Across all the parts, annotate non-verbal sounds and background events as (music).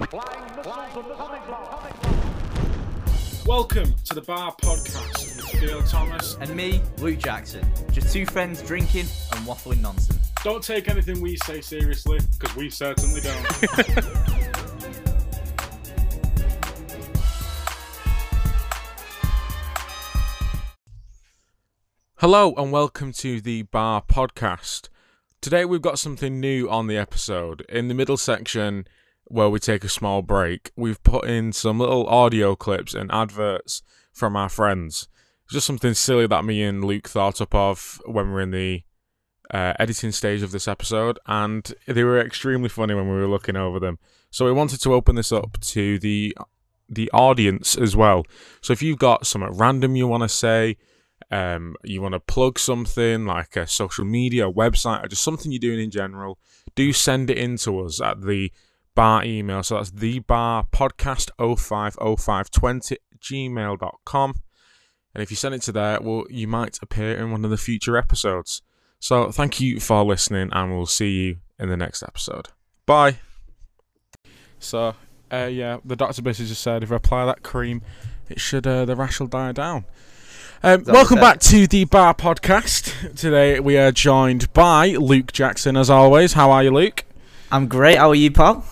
Welcome to the Bar Podcast with Theo Thomas. And me, Luke Jackson. Just two friends drinking and waffling nonsense. Don't take anything we say seriously, because we certainly don't. (laughs) Hello and welcome to the Bar Podcast. Today we've got something new on the episode. In the middle section, where we take a small break, we've put in some little audio clips and adverts from our friends. Just something silly that me and Luke thought up of when we were in the uh, editing stage of this episode, and they were extremely funny when we were looking over them. So we wanted to open this up to the the audience as well. So if you've got something random you want to say, um, you want to plug something like a social media, a website, or just something you're doing in general, do send it in to us at the bar email. So that's the bar podcast 050520 gmail.com. And if you send it to there, well, you might appear in one of the future episodes. So thank you for listening, and we'll see you in the next episode. Bye. So, uh, yeah, the doctor basically just said if I apply that cream, it should uh, the rash will die down. Um, welcome back to the Bar Podcast. Today we are joined by Luke Jackson, as always. How are you, Luke? I'm great. How are you, pal?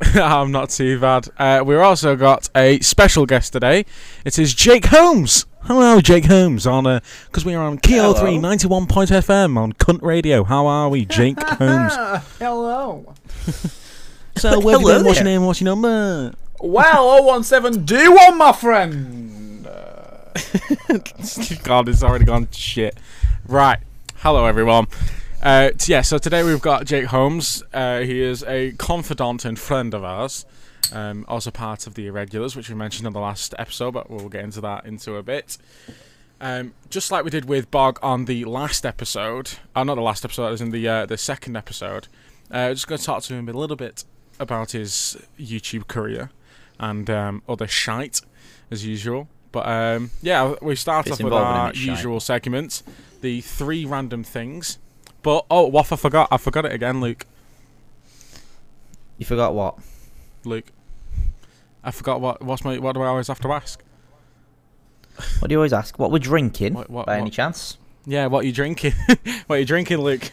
(laughs) I'm not too bad. Uh, we've also got a special guest today. It is Jake Holmes. Hello, Jake Holmes. On because we are on Kilo. Three Ninety One Point FM on Cunt Radio. How are we, Jake (laughs) Holmes? Hello. So where have you been? What's your name? What's your number? Well, (laughs) 017 D1, my friend. Uh, God, it's already gone shit. Right. Hello, everyone. Uh, t- yeah, so today we've got Jake Holmes. Uh, he is a confidant and friend of ours. Um, also part of the Irregulars, which we mentioned in the last episode, but we'll get into that into a bit. Um, just like we did with Bog on the last episode, uh, not the last episode, it was in the uh, the second episode. Uh, just going to talk to him a little bit about his YouTube career and um, other shite as usual. But um, yeah, we start It's off with involving our him, shite. usual segment, the three random things. But oh, Waff, I forgot. I forgot it again, Luke. You forgot what? Luke, I forgot what. What's my? What do I always have to ask? What do you always ask? What we're drinking, What- what- by any chance? Yeah, what are you drinking? (laughs) what are you drinking, Luke?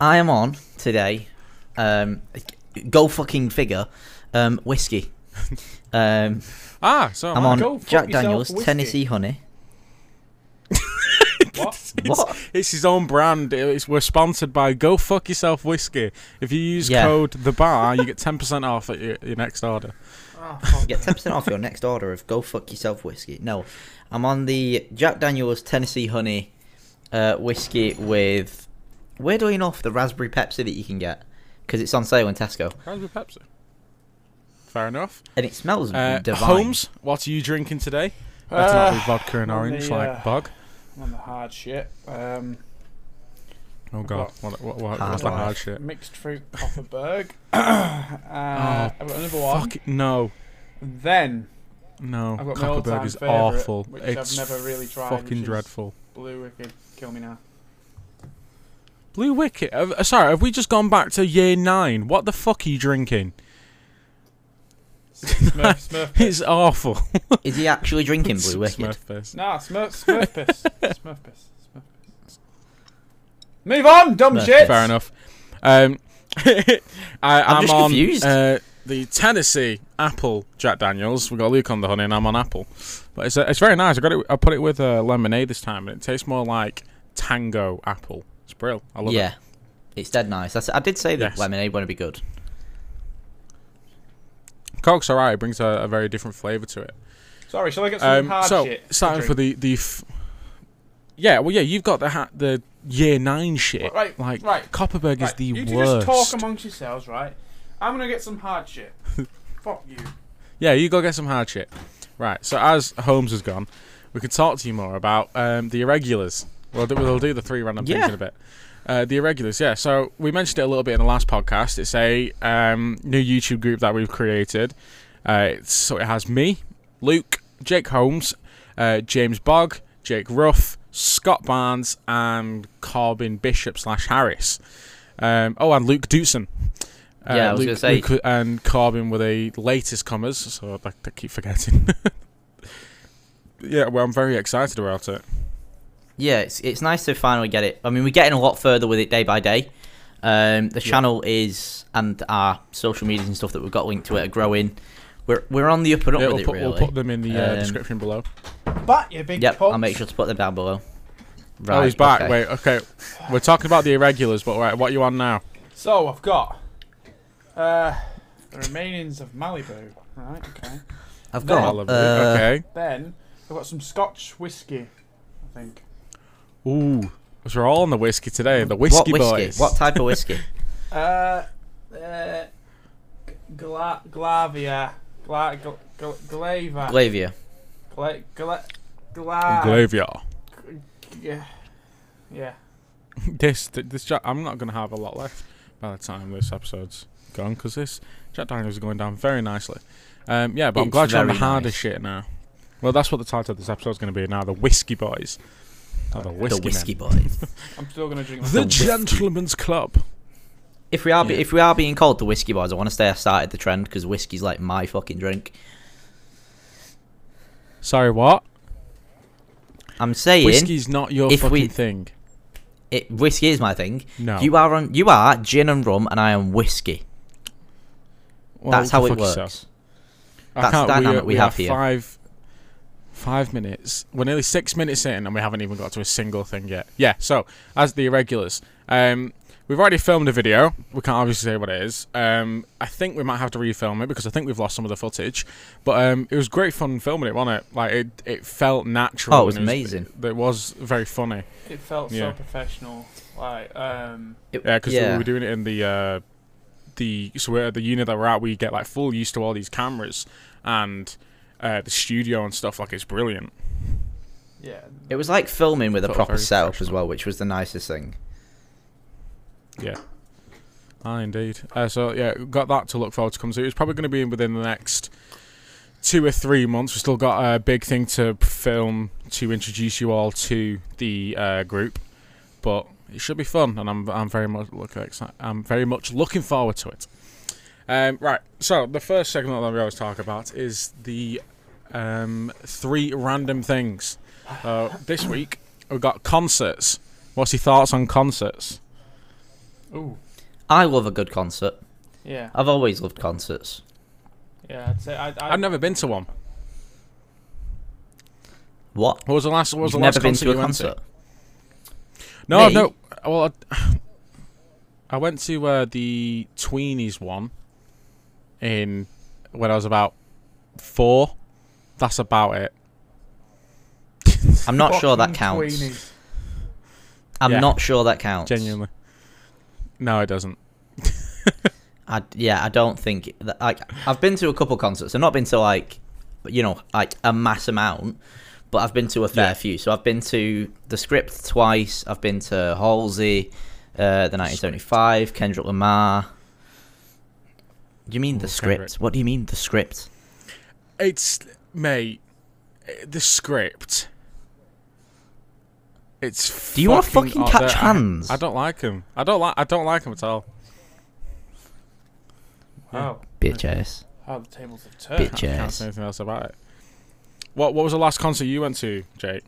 I am on today. Um, go fucking figure. Um, whiskey. (laughs) Um, Ah, so I'm on Jack Daniels whiskey. Tennessee Honey. (laughs) what? What? It's his own brand. It's, we're sponsored by Go Fuck Yourself Whiskey. If you use Yeah. code the bar, you get ten percent off at your, your next order. Oh. Get ten percent off your next order of Go Fuck Yourself whiskey. No, I'm on the Jack Daniels Tennessee Honey uh, whiskey with weirdly enough the raspberry Pepsi that you can get because it's on sale in Tesco Raspberry Pepsi. Fair enough. and it smells Uh, divine. Holmes, what are you drinking today? Better not be Uh, vodka and on orange the, like uh, Bog. I'm on the hard shit. Um, Oh god, what, what, what, Hard what's the hard shit? mixed fruit Kopparberg. (laughs) (coughs) uh, I've got another one. Oh, Fuck no, Then no. I've Kopparberg is favourite, awful. which it's I've never really tried, fucking dreadful. Blue WKD. Kill me now. Blue WKD. Uh, sorry, have we just gone back to year nine? What the fuck are you drinking? Smurf, (laughs) Smurf piss. It's awful. Is he actually drinking Blue WKD? Smurf piss. Nah, Smurf, Smurf piss. Smurf piss. Smurf piss. Move on, dumb Smurf shit. Fair enough. Um, (laughs) I, I'm, just on confused. Uh, the Tennessee Apple Jack Daniels. We got Luke on the honey, and I'm on apple. But it's uh, it's very nice. I got it. I put it with uh, lemonade this time, and it tastes more like Tango apple. It's brilliant. I love yeah, it. Yeah, it's dead nice. That's, I did say that Yes. lemonade wouldn't be good. Coke's alright. It brings a, a very different flavour to it. Sorry, shall I get some Um, hard so shit? to starting for the the. F- yeah, well, yeah, you've got the ha- the year nine shit. Right, like right, Kopparberg is Right, the you two worst. just talk amongst yourselves, right? I'm gonna get some hard shit. (laughs) Fuck you. Yeah, you go get some hard shit. Right. So as Holmes has gone, we can talk to you more about um, the irregulars. We'll do, we'll do the three random things Yeah. in a bit. Uh, the irregulars, yeah. So we mentioned it a little bit in the last podcast. It's a um, new YouTube group that we've created. Uh, so it has me, Luke, Jake Holmes, uh, James Bogg, Jake Ruff, Scott Barnes, and Corbin Bishop slash Harris. Um, oh, and Luke Dutson. Uh, Yeah, I was Luke, say- Luke and Corbin were the latest comers, so I, I keep forgetting. (laughs) yeah, well, I'm very excited about it. Yeah, it's it's nice to finally get it. I mean, we're getting a lot further with it day by day. Um, the Yeah. channel is and our social medias and stuff that we've got linked to it are growing. We're we're on the up and up Yeah, with we'll, it put, really. we'll put them in the uh, Um, description below. Back, you big Yep, punch. I'll make sure to put them down below. oh, he's back. okay. Wait, okay. We're talking about the irregulars, but right, what are you on now? So I've got uh, the remainings of Malibu. Right. Okay. I've No. got. Malibu, uh, okay. Then I've got some Scotch whiskey. I think. Ooh, so we're all on the whiskey today. The whiskey, what whiskey? boys. What type of whiskey? (laughs) Uh, uh, Gla- Glavia. Gla- gl- gl- Glava. Glavia. Gla- gla- gla- Glavia. Yeah. Yeah. (laughs) this, this, Jack, I'm not gonna have a lot left by the time this episode's gone because this Jack Daniels is going down very nicely. Um, yeah, but I'm glad you're on the harder nice. shit now. Well, that's what the title of this episode's going to be now: the Whiskey Boys, oh, the Whiskey, the whiskey Men. boys. (laughs) I'm still gonna drink. my the. Gentleman's Club. if we are be, Yeah. if we are being called the whiskey boys, I want to say I started the trend because whiskey's like my fucking drink. Sorry, what? I'm saying Whiskey's not your fucking we- thing. it, whiskey is my thing. No. You are on. You are gin and rum, and I am whiskey. Well, That's how it works. yourself. That's the can't- dynamic are- we are have here. Five, five minutes. We're nearly six minutes in, and we haven't even got to a single thing yet. Yeah. So, as the irregulars, um, we've already filmed a video. We can't obviously say what it is. Um, I think we might have to refilm it because I think we've lost some of the footage. But um, it was great fun filming it, wasn't it? Like it, it felt natural. Oh, it was and amazing. It, was very funny. It felt Yeah. so professional. Like, um, It- Yeah, because yeah. we were doing it in the uh, the so we're, the unit that we're at, we get like full used to all these cameras and uh, the studio and stuff. Like it's brilliant. yeah. It was like filming with a proper very setup as well, which was the nicest thing. Yeah. Ah, indeed. Uh, so yeah, got that to look forward to come to. It's probably going to be within the next two or three months. We've still got a big thing to film to introduce you all to the uh, group, but it should be fun, and I'm I'm very much look I'm very much looking forward to it. Um, right. So the first segment that we always talk about is the um, three random things. Uh, this week we've got concerts. What's your thoughts on concerts? Ooh. I love a good concert. Yeah. I've always loved concerts. Yeah. I'd say I. I I've never been to one. What? What was the last? What was You've the last never been concert to a you went concert? No, Me? no. Well, I, (sighs) I went to uh, the Tweenies one in when I was about four. That's about it. I'm not sure that counts. Tweenies. I'm Yeah. not sure that counts. Genuinely. No, it doesn't. (laughs) I, yeah, I don't think that, like I've been to a couple concerts. I've not been to like, you know, like a mass amount, but I've been to a fair Yeah. few. So I've been to the Script twice. I've been to Halsey, uh, the 1975, Kendrick Lamar. Do you mean Ooh, the Kendrick. script? What do you mean the script? It's mate. The script. It's. Do you wanna fucking up catch there. hands? I, I don't like him. I don't like. I don't like him at all. Wow. Bitch ass. How the tables have turned. Bitch Can't ass. say anything else about it. What What was the last concert you went to, Jake?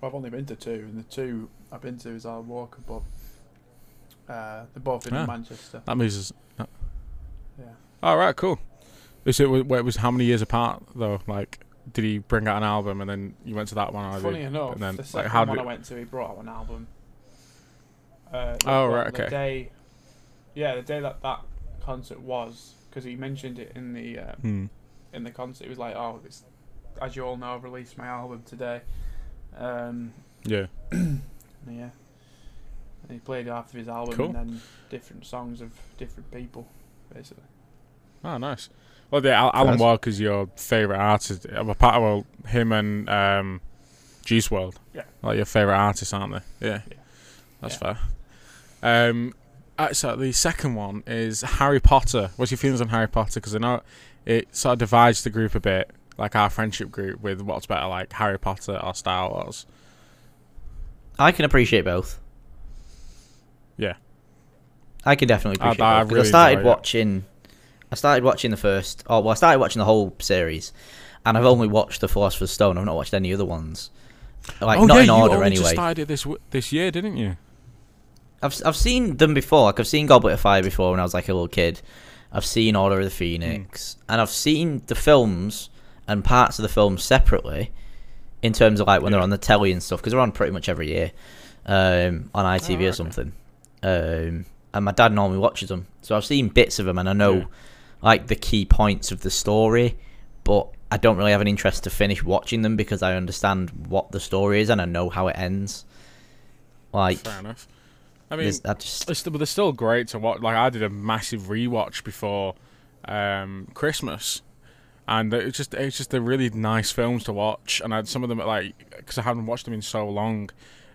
Well, I've only been to two, and the two I've been to is our Walker pub. Uh, they're both in Ah. Manchester. That moves. Yeah. All right, cool. Is it? Wait, it was how many years apart though? Like, did he bring out an album and then you went to that one? Funny did- enough, and then, the like, second how one did I went to, he brought out an album. Uh, Oh, the- right, The okay. day, yeah, the day that that concert was, because he mentioned it in the uh, Hmm. in the concert. He was like, "Oh, it's, as you all know, I've released my album today." Um, Yeah. (clears throat) yeah, and he played half of his album Cool. and then different songs of different people, basically. Oh, nice. Well, yeah, Al- Alan Nice. Walker's your favorite artist. I'm a part of well, him and um, Juice WRLD. Yeah. Like your favorite artists, aren't they? Yeah. Yeah. That's fair. Um, uh, so the second one is Harry Potter. What's your feelings on Harry Potter? Because I know it sort of divides the group a bit, like our friendship group, with what's better, like Harry Potter or Star Wars. I can appreciate both. I can definitely I- appreciate I. 'cause really I started enjoy it. watching. I started watching the first. Oh well, I started watching the whole series, and I've only watched the Philosopher's Stone. I've not watched any other ones. Like oh not yeah, in you order only anyway. just started it this this year, didn't you? I've I've seen them before. Like I've seen Goblet of Fire before when I was like a little kid. I've seen Order of the Phoenix, and I've seen the films and parts of the films separately, in terms of like when they're on the telly and stuff, because they're on pretty much every year, um, on ITV okay. or something. Um, and my dad normally watches them, so I've seen bits of them, and I know Yeah. like the key points of the story, but I don't really have an interest to finish watching them because I understand what the story is and I know how it ends. Like, Fair enough. I mean, I just they're still great to watch. Like I did a massive rewatch before um, Christmas, and it's just it's just they're really nice films to watch. And I had some of them like because I haven't watched them in so long,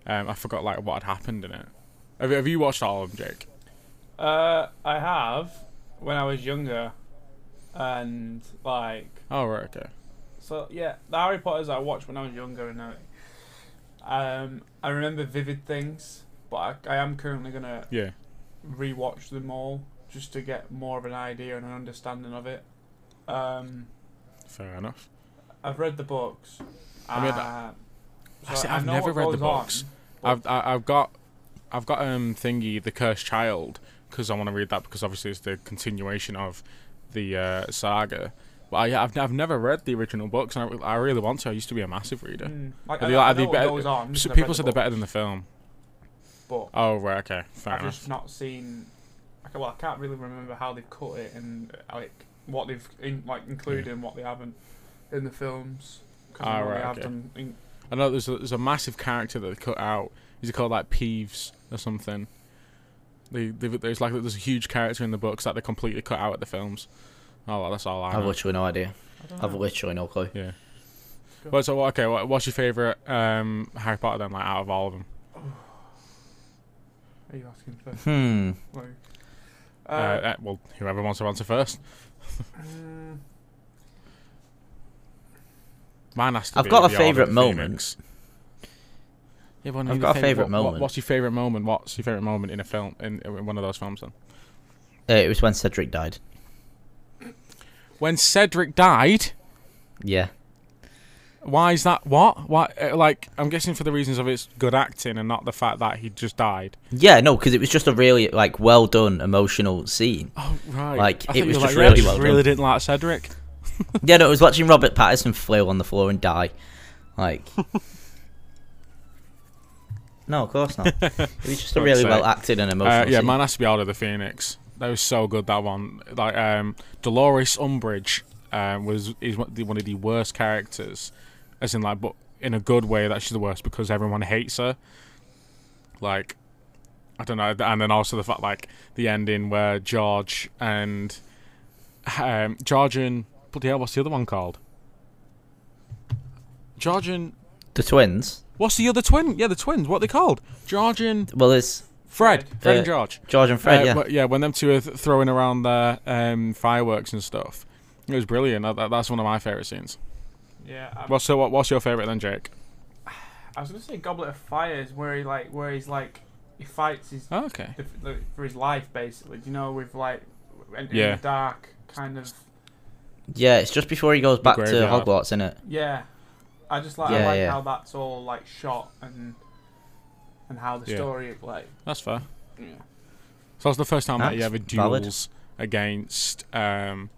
um, I forgot like what had happened in it. Have, you- have you watched all of them, Jake? Uh, I have when I was younger, and like Oh right, okay. so. Yeah, the Harry Potters I watched when I was younger, and I, um, I remember vivid things, but I, I am currently gonna Yeah, rewatch them all just to get more of an idea and an understanding of it. Um, fair enough. I've read the books. I mean, uh, I so see, I I've never read the goes on, books. but- I've I've got I've got um thingy the cursed child because I want to read that because obviously it's the continuation of the uh, saga. But I, I've, I've never read the original books and I, I really want to. I used to be a massive reader. Mm, like, Are they- are they better- on. So people the said they're better than the film. But Oh right, okay, fair I've enough. just not seen. I Well, I can't really remember how they've cut it and uh, like what they've in, like included and what they haven't in the films. 'cause I Ah, know right, have okay. in, I know there's a, there's a massive character that they cut out. Is he called like Peeves or something? They, they, there's like there's a huge character in the books that they completely cut out at the films. Oh, well, that's all I I've know. literally no idea. I don't I've literally no clue. Yeah. Go. Well, so okay, what, what's your favorite um, Harry Potter then? Like out of all of them? Are you asking first? Hmm. Like, Uh, uh, uh, well, whoever wants to answer first. mm, (laughs) Mine has to I've be got a the Order of favourite moment. Phoenix. Yeah, but I've got a think- favourite what- what- moment. what's your favorite moment? What's your favorite moment in a film in, in one of those films then? Uh, it was when Cedric died. When Cedric died. Yeah. Why is that? What? Why? uh, Like, I'm guessing for the reasons of it's good acting and not the fact that he just died. Yeah, no, because it was just a really like well done emotional scene. Oh right. Like, I it was just like, really yeah, I well really done. didn't like Cedric. yeah, no, it was watching Robert Pattinson flail on the floor and die. Like, (laughs) no, of course not. (laughs) It was just a really well acted and emotional. Uh, yeah, scene. mine has to be out of the Phoenix. That was so good. That one, like um, Dolores Umbridge, um, was is one one of the worst characters, as in like, but in a good way that she's the worst because everyone hates her. Like, I don't know, and then also the fact like the ending where George and um, George and bloody hell, what's the other one called? George and The twins. what's the other twin? Yeah, the twins. What are they called? George and Well, it's Fred. Fred. Fred Uh, and George. George and Fred. Uh, yeah. but yeah, when them two are th- throwing around their um, fireworks and stuff, it was brilliant. That, that- that's one of my favorite scenes. yeah. I'm- What's so? What, what's your favorite then, Jake? (sighs) I was gonna say Goblet of Fire is where he like where he's like he fights his Oh, okay. the, the, for his life basically. Do you know with like in, in Yeah. the dark kind of yeah, it's just before he goes back to graveyard. Hogwarts, isn't it? yeah. I just like Yeah, I like yeah. how that's all like shot and and how the Yeah. story like That's fair. yeah. So that's the first time that he That's ever valid. duels against um,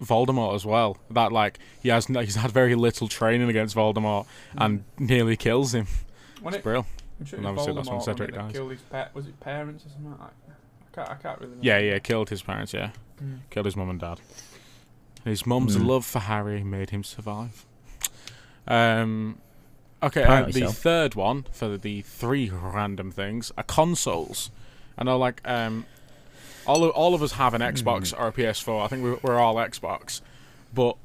Voldemort as well. That like he has he's had very little training against Voldemort and nearly kills him. when It's it, brilliant. I'm sure And it was obviously that's when Voldemort Cedric when they dies. Killed his pet. Was it parents or something like that? I can't. I can't really. Remember. Yeah, yeah, killed his parents. Yeah, Mm. killed his mum and dad. His mum's Mm. love for Harry made him survive. Um, okay, uh, the so. third one for the three random things are consoles. I know, like, um, all of, all of us have an Xbox or a PS4. I think we're, we're all Xbox, but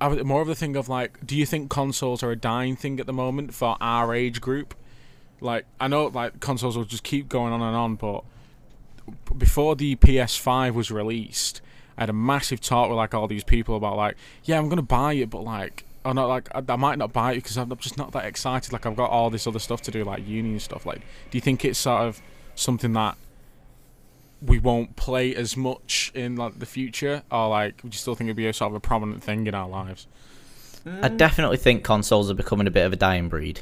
more of the thing of like, do you think consoles are a dying thing at the moment for our age group? Like, I know like consoles will just keep going on and on, but before the PS5 was released, I had a massive talk with like all these people about like, yeah, I'm gonna buy it, but like, oh no, like I, I might not buy it because I'm just not that excited. Like I've got all this other stuff to do, like uni and stuff. Like, do you think it's sort of something that we won't play as much in like the future, or like would you still think it'd be a sort of a prominent thing in our lives? I Mm, definitely think consoles are becoming a bit of a dying breed.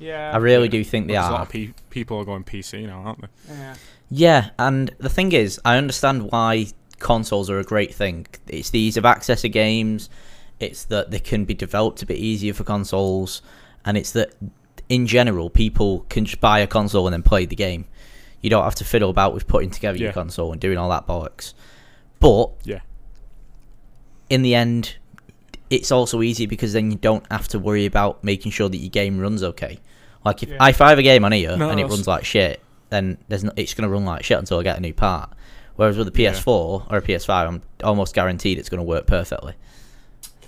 Yeah. I really do think they Because a lot are. of pe- people are going PC now, aren't they? Yeah. Yeah, and the thing is, I understand why consoles are a great thing. It's the ease of access of games. It's that they can be developed a bit easier for consoles, and it's that in general people can just buy a console and then play the game. You don't have to fiddle about with putting together Yeah. your console and doing all that bollocks. But Yeah. in the end, it's also easy because then you don't have to worry about making sure that your game runs okay. Like if Yeah. I fire a game on here No, and it runs like shit, then there's no, it's gonna run like shit until I get a new part. Whereas with a PS4 or a PS5, I'm almost guaranteed it's gonna work perfectly.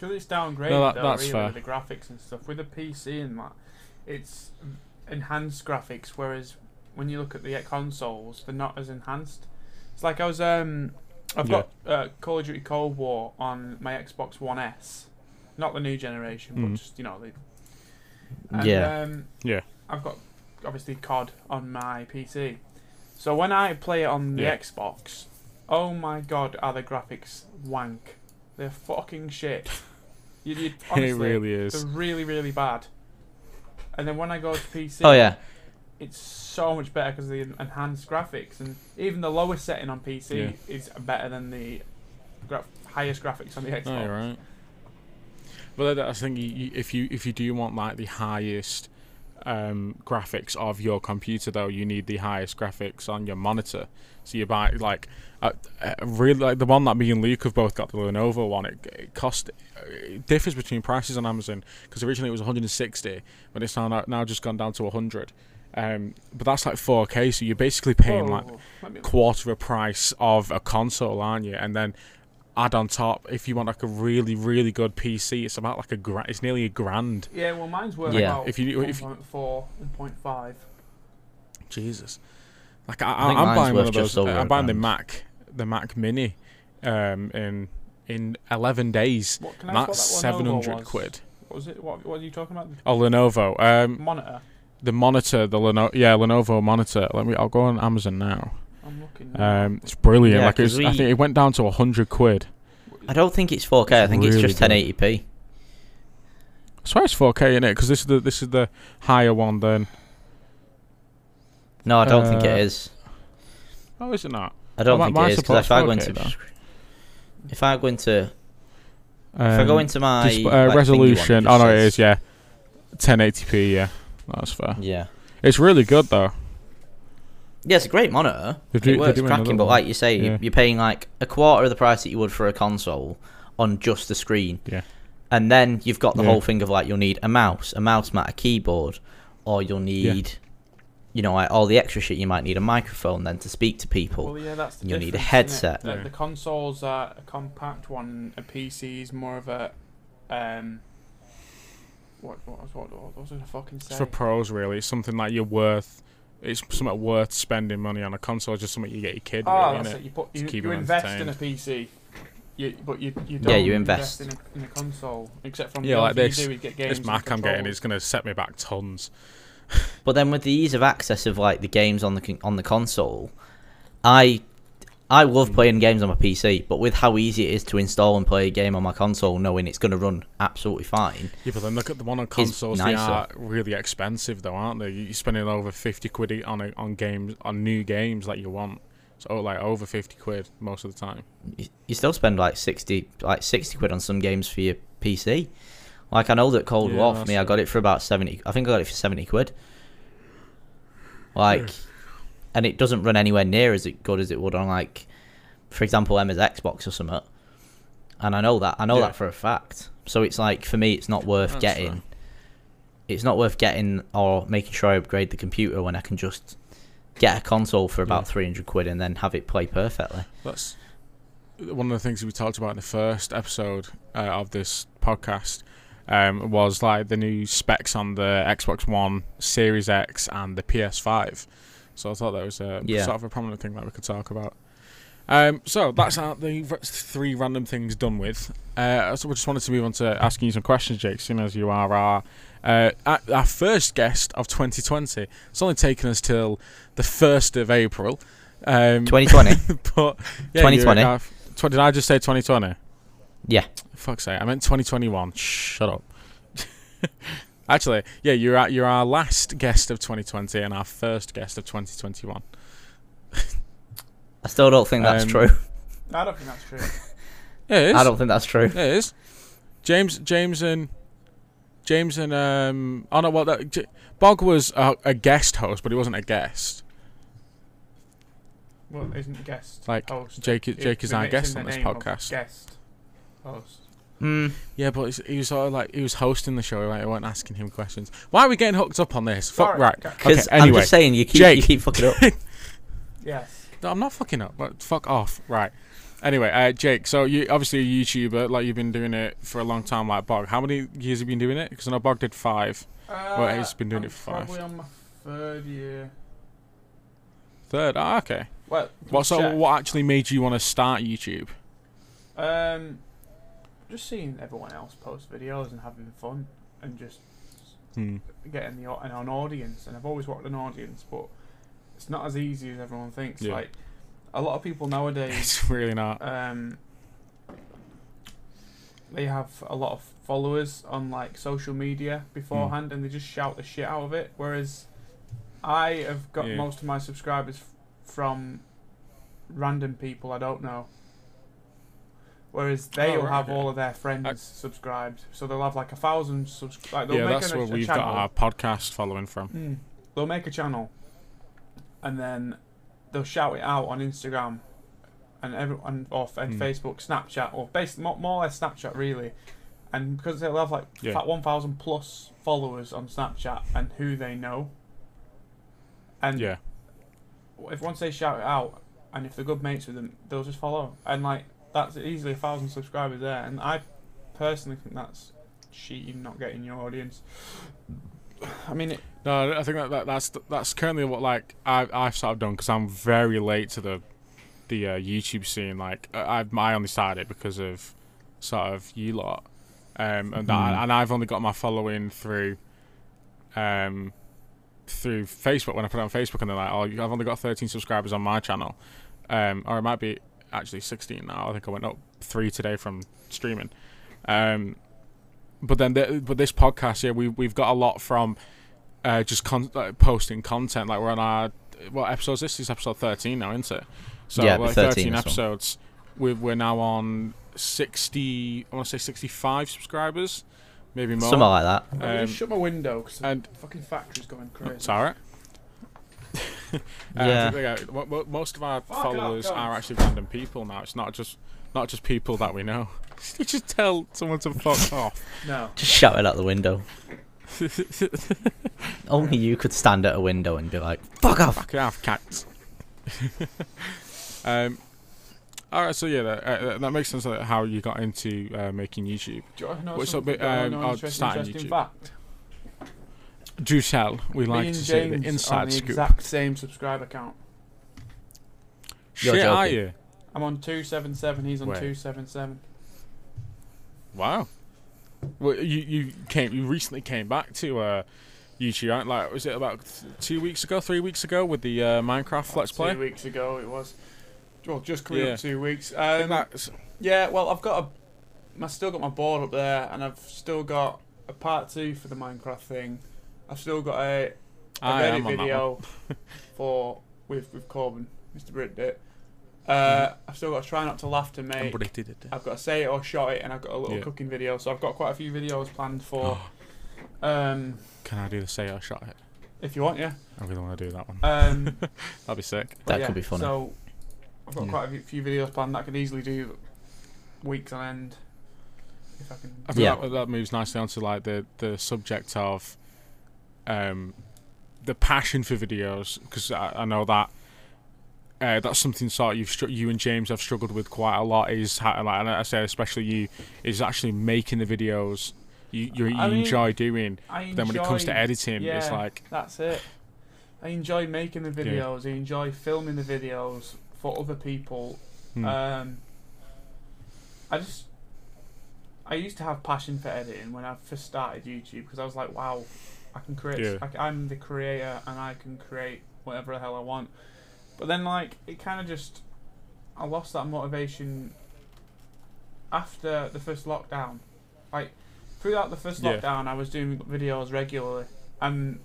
Because it's downgraded No, that- though, that's really, fair. with the graphics and stuff. With the PC and that, it's enhanced graphics, whereas when you look at the consoles, they're not as enhanced. It's like I was, um, I've Yeah. got uh, Call of Duty Cold War on my Xbox One S, not the new generation, but Mm. just you know the. And, Yeah. Um, Yeah. I've got obviously COD on my PC, so when I play it on the Yeah. Xbox, oh my god, are the graphics wank? They're fucking shit. (laughs) You, you, (laughs) honestly, it really is. they're really, really bad. And then when I go to PC, Oh yeah, it's so much better because the enhanced graphics, and even the lowest setting on PC Yeah. is better than the gra- highest graphics on the Xbox. No, you're right. But I think you, you, if you if you do want like the highest um, graphics of your computer, though, you need the highest graphics on your monitor. So you buy like uh, uh, really like the one that me and Luke have both got the Lenovo one. It, it cost it differs between prices on Amazon because originally it was 160, but it's now now just gone down to 100. Um, but that's like 4K, so you're basically paying like Whoa, let me- quarter of a price of a console, aren't you? And then add on top, if you want like a really, really good PC, it's about like a grand. It's nearly a grand. yeah, well, mine's worth Yeah. about If you- if you- 1.4 and 0.5. Jesus. Like I, I I'm buying one of those. just I'm buying the. Mac, the Mac Mini, um, in in 11 days. What can I that's that 700 quid. What was it? What, what are you talking about? Oh, Lenovo. Um, Monitor. the monitor, the Lenovo, yeah, Lenovo monitor. Let me. I'll go on Amazon now. I'm looking. now. Um, it's brilliant. Yeah, like it was, 'cause I think it went down to 100 quid. I don't think it's 4K. I It's think it's really just good. 1080p. I swear it's 4K in it because this is the this is the higher one. Then No, I don't think Uh, it is. oh, is it not? I don't my- think my it is because if I go into 4K, if I go into if I Um, go into my Disp- uh, like, resolution. it Oh no, it is. Yeah, 1080p. Yeah, that's fair. Yeah. It's really good though. Yeah, it's a great monitor. Do- it works cracking, but like you say, Yeah. you're paying like a quarter of the price that you would for a console on just the screen. Yeah. And then you've got the Yeah. whole thing of like you'll need a mouse, a mouse mat, a keyboard, or you'll need, you know, all the extra shit. You might need a microphone then to speak to people. Well, yeah, that's the You'll need a difference, isn't it? headset. The, Yeah. the consoles are a compact one. A PC is more of a um. What what was what, what was I gonna fucking say? It's for pros, really. It's something that you're worth. It's something worth spending money on. A console is just something you get your kid. oh, really, that's innit? it. You put To you, keep you them invest in a. PC. You, but you you Yeah, don't yeah, you invest. in a, in a console except from Yeah, the like this- You do is get games This Mac I'm getting is gonna set me back tons. But then with the ease of access of like the games on the on the console, I I love playing games on my PC, but with how easy it is to install and play a game on my console, knowing it's going to run absolutely fine. Yeah, but then look at the one on consoles. They are really expensive, though, aren't they? You're spending over fifty quid on a, on games on new games that you want. So like over fifty quid most of the time. You, you still spend like sixty like sixty quid on some games for your PC. Like I know that Cold Yeah, War for me, I got it for about seventy. I think I got it for seventy quid. Like, and it doesn't run anywhere near as good as it would on like, for example, Emma's Xbox or something. And I know that I know Yeah. that for a fact. So it's like for me, it's not worth That's getting. fair. It's not worth getting or making sure I upgrade the computer when I can just get a console for about Yeah. three hundred quid and then have it play perfectly. That's one of the things we talked about in the first episode uh, of this podcast. Um, was like the new specs on the Xbox One, Series X, and the PS5. So I thought that was a Yeah. sort of a prominent thing that we could talk about. Um, so that's our, the three random things done with. Uh, so we just wanted to move on to asking you some questions, Jake, seeing as you are our uh, our first guest of 2020. It's only taken us till the first of April. Um, 2020. (laughs) but yeah, 2020. uh, tw- did I just say 2020? Yeah. Fuck's sake, I meant 2021. Shut up. (laughs) Actually, yeah, you're our, you're our last guest of 2020 and our first guest of 2021. I still don't think that's Um, true. I don't think that's true. (laughs) Yeah, it is. I don't think that's true. It is. James, James, and James and um. Oh no, well, that, J- Bog was a, a guest host, but he wasn't a guest. Well, isn't guest Like, host? Jake Jake is our guest on this podcast. Guest host. Mm, Yeah, but he was sort of like he was hosting the show. Like, I weren't asking him questions. Why are we getting hooked up on this? Fuck Sorry, right. okay. Okay. Because Anyway, I'm just saying, you keep Jake. you keep fucking up. (laughs) Yes. No, I'm not fucking up. But fuck off. Right. Anyway, uh, Jake. So you obviously a YouTuber. Like you've been doing it for a long time. Like Bog. How many years have you been doing it? Because I know Bog did five. Uh, he's been doing I'm it for five. Probably on my third year. Third. Ah, okay. Well, What so? check. What actually made you want to start YouTube? Um, just seeing everyone else post videos and having fun and just Hmm. getting the an audience. And I've always wanted an audience, but it's not as easy as everyone thinks. Yeah. Like a lot of people nowadays, (laughs) It's really not. um, they have a lot of followers on like social media beforehand, and they just shout the shit out of it. Whereas I have got Yeah. most of my subscribers f- from random people I don't know. Whereas they Oh, will right, have okay. all of their friends I- subscribed, so they'll have like a thousand subs. Like Yeah, make that's a, where a we've channel. got our podcast following from. Mm. They'll make a channel, and then they'll shout it out on Instagram, and everyone off and Mm. Facebook, Snapchat, or basically more, more or less Snapchat really. And because they'll have like Yeah. fa- one thousand plus followers on Snapchat and who they know, and Yeah. if once they shout it out, and if they're good mates with them, they'll just follow, and like that's easily a thousand subscribers there. And I personally think that's cheating, not getting your audience. I mean, it, No, I think that, that that's that's currently what like I've I've sort of done because I'm very late to the the uh, YouTube scene. Like I- I've I only started because of sort of you lot, um, and I, Mhm. and I've only got my following through um through Facebook when I put it on Facebook and they're like, oh, I've only got 13 subscribers on my channel, um, or it might be actually 16 now. I think I went up three today from streaming. Um, but then, the, but this podcast, yeah, we we've got a lot from uh, just con- like, posting content. Like we're on our what episodes? This is episode 13 now, isn't it? So Yeah, like 13 13 this one. episodes. We're we're now on 60. I want to say 65 subscribers, maybe more. Something like that. I'll Um, just shut my window because the and fucking factory's going crazy. it's alright. Uh, (laughs) Yeah. yeah, mo- mo- most of our Fuck it up, followers are actually random people now. It's not just not just people that we know. (laughs) you just tell someone to fuck (laughs) off. No. Just shout it out the window. Only you could stand at a window and be like, "Fuck off." Fuck off, cats. um, all right, so yeah, that, uh, that makes sense. Like, how you got into uh, making YouTube. Do you want to know What's up, something? bit, Do you wanna um, know an I'll interest- start on interesting YouTube. fact? Do tell. We like Me and to say James the are on inside the scoop. exact same subscriber count. You're Shit, are you? I'm on two seven seven. He's on Wait. two seven seven. Wow. Well, you you came you recently came back to uh, YouTube, right? Like was it about th- two weeks ago, three weeks ago with the uh, Minecraft Let's Play? Two weeks ago it was. Well, just coming Yeah. up two weeks. Um, that's- yeah, well, I've got a. I've still got my board up there, and I've still got a part two for the Minecraft thing. I've still got a, a I Reddit am on video (laughs) for with with Corbin, Mr. Brit did. Uh, I've still got to try not to laugh to make. Somebody did it. I've got to say it or shot it, and I've got a little Yeah. cooking video. So I've got quite a few videos planned for. um, Can I do the say or shot it? if you want, yeah. I really want to do that one. Um, (laughs) That'd be sick. That yeah, could be funny. So I've got Yeah. quite a few videos planned that I could easily do weeks on end. If I can. I feel Yeah. like that moves nicely onto like the the subject of um the passion for videos because I, I know that uh, that's something sort of you've str- you and James have struggled with quite a lot is how, like and I say especially you is actually making the videos you you, you mean, enjoy doing I enjoy, then when it comes to editing it's like That's it. I enjoy making the videos. I enjoy filming the videos for other people. hmm, Um, I just, I used to have passion for editing when I first started YouTube because I was like, wow, I can create. Yeah. I, am the creator and I can create whatever the hell I want. But then, like, it kind of just, I lost that motivation after the first lockdown. Like, throughout the first Yeah. lockdown, I was doing videos regularly, and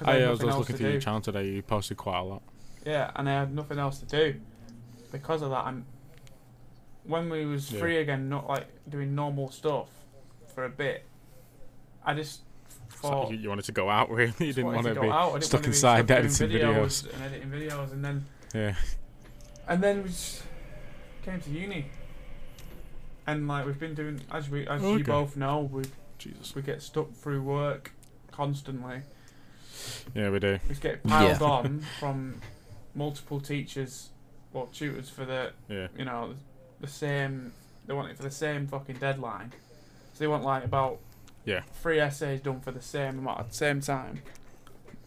I, oh, had I was nothing just looking through your channel today. You posted quite a lot. Yeah, and I had nothing else to do because of that. And when we was Yeah. free again, not like doing normal stuff for a bit, I just So you, you wanted to go out, really. (laughs) You didn't want to go be. out. Stuck wanna be inside doing editing videos and editing videos, and then Yeah. and then we just came to uni, and like we've been doing as we as Okay. you both know, we Jesus. we get stuck through work constantly. Yeah, we do. We get piled Yeah. on from multiple teachers or tutors for the Yeah. you know, the same. They want it for the same fucking deadline. So they want like about Yeah. three essays done for the same amount at the same time.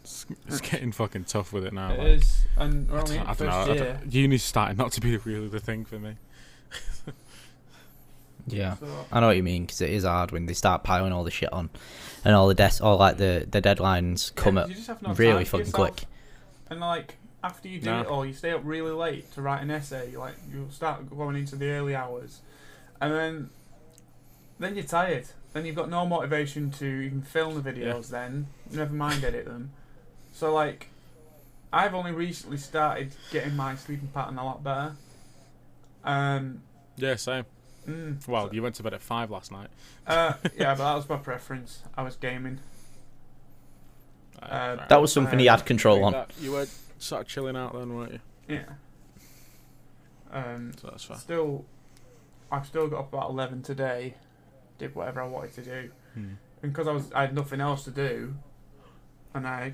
It's, it's getting fucking tough with it now. It like, is, and we're I only don't, in I the don't know. first I year. don't- Uni's starting not to be really the thing for me. (laughs) Yeah. So, I know what you mean because it is hard when they start piling all the shit on, and all the des- all like the the deadlines come yeah, up you just have no really fucking yourself. quick. And like after you do No. it all, you stay up really late to write an essay. you Like you start going into the early hours, and then then you're tired. Then you've got no motivation to even film the videos. Then never mind edit them. So like, I've only recently started getting my sleeping pattern a lot better. Um. Yeah, same. mm, Well, you went to bed at five last night. uh, (laughs) yeah, but that was my preference. I was gaming. Uh, Uh, That was something he Uh, had control on. That- You were sort of chilling out then, weren't you? Yeah. Um. So that's fine. Still, I've still got up about eleven today. Did whatever I wanted to do, Hmm. and because I was I had nothing else to do, and I,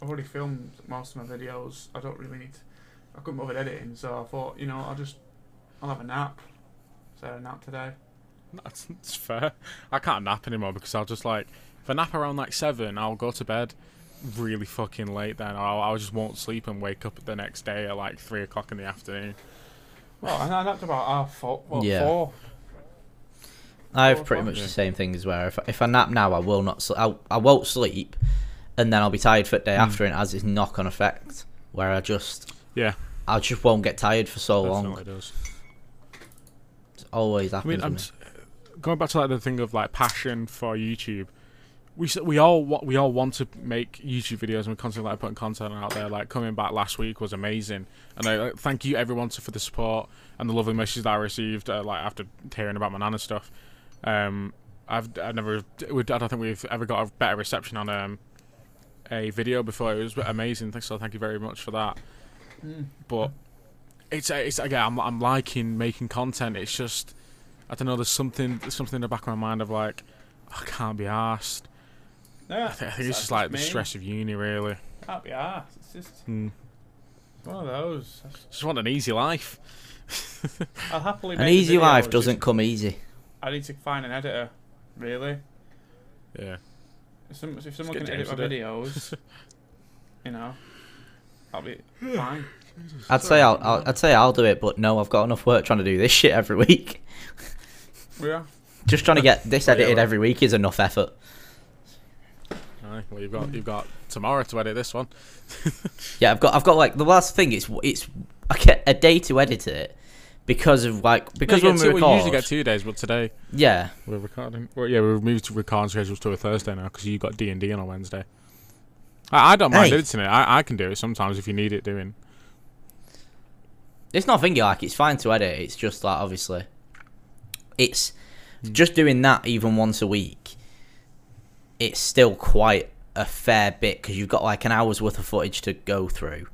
I've already filmed most of my videos. I don't really need. I couldn't bother editing, so I thought, you know, I'll just, I'll have a nap. So I had a nap today. That's, that's fair. I can't nap anymore because I'll just like if I nap around like seven, I'll go to bed really fucking late. Then I'll, I just won't sleep and wake up the next day at like three o'clock in the afternoon. Well, I I napped about half four. Well, Yeah. four. I have pretty much the same thing as where if if I nap now, I will not. Sl- I, I won't sleep, and then I'll be tired for the day Hmm. after, and it has this knock on effect where I just Yeah, I just won't get tired for so long. definitely does. It always I happens. mean, I'm me. going back to like the thing of like passion for YouTube. We we all we all want to make YouTube videos and we're constantly like putting content out there. Like coming back last week was amazing, and I like, thank you everyone to, for the support and the lovely messages that I received. Uh, like after hearing about my nana stuff, um, I've I never I don't think we've ever got a better reception on um a video before. It was amazing. So thank you very much for that. Mm. But it's it's again I'm I'm liking making content. It's just I don't know. There's something there's something in the back of my mind of like I can't be asked. Yeah, I think, I think it's just like the stress of uni really. Can't be arsed. It's just Hmm. one of those. Just want an easy life. (laughs) I'll happily. An make the easy life doesn't just- come easy. I need to find an editor. Really, Yeah. if, some, if someone can edit my to do it. videos, (laughs) you know, I'll be fine. I'd say I'll, I'll I'd say I'll do it, but no, I've got enough work trying to do this (laughs) shit every week. Yeah. Just trying to get this (laughs) yeah, edited well- every week is enough effort. Aye, well, you've got you've got tomorrow to edit this one. Yeah, I've got I've got like the last thing. It's it's I get a day to edit it because of like because No, when we two- record. usually get two days, but today Yeah, we're recording. Well, yeah, we've moved to recording schedules to a Thursday now because you got D and D on a Wednesday. I, I don't mind Hey. editing it. I, I can do it sometimes if you need it doing. it's not thingy like it's fine to edit. It's just like obviously, it's Hmm. just doing that even once a week. It's still quite a fair bit because you've got like an hour's worth of footage to go through,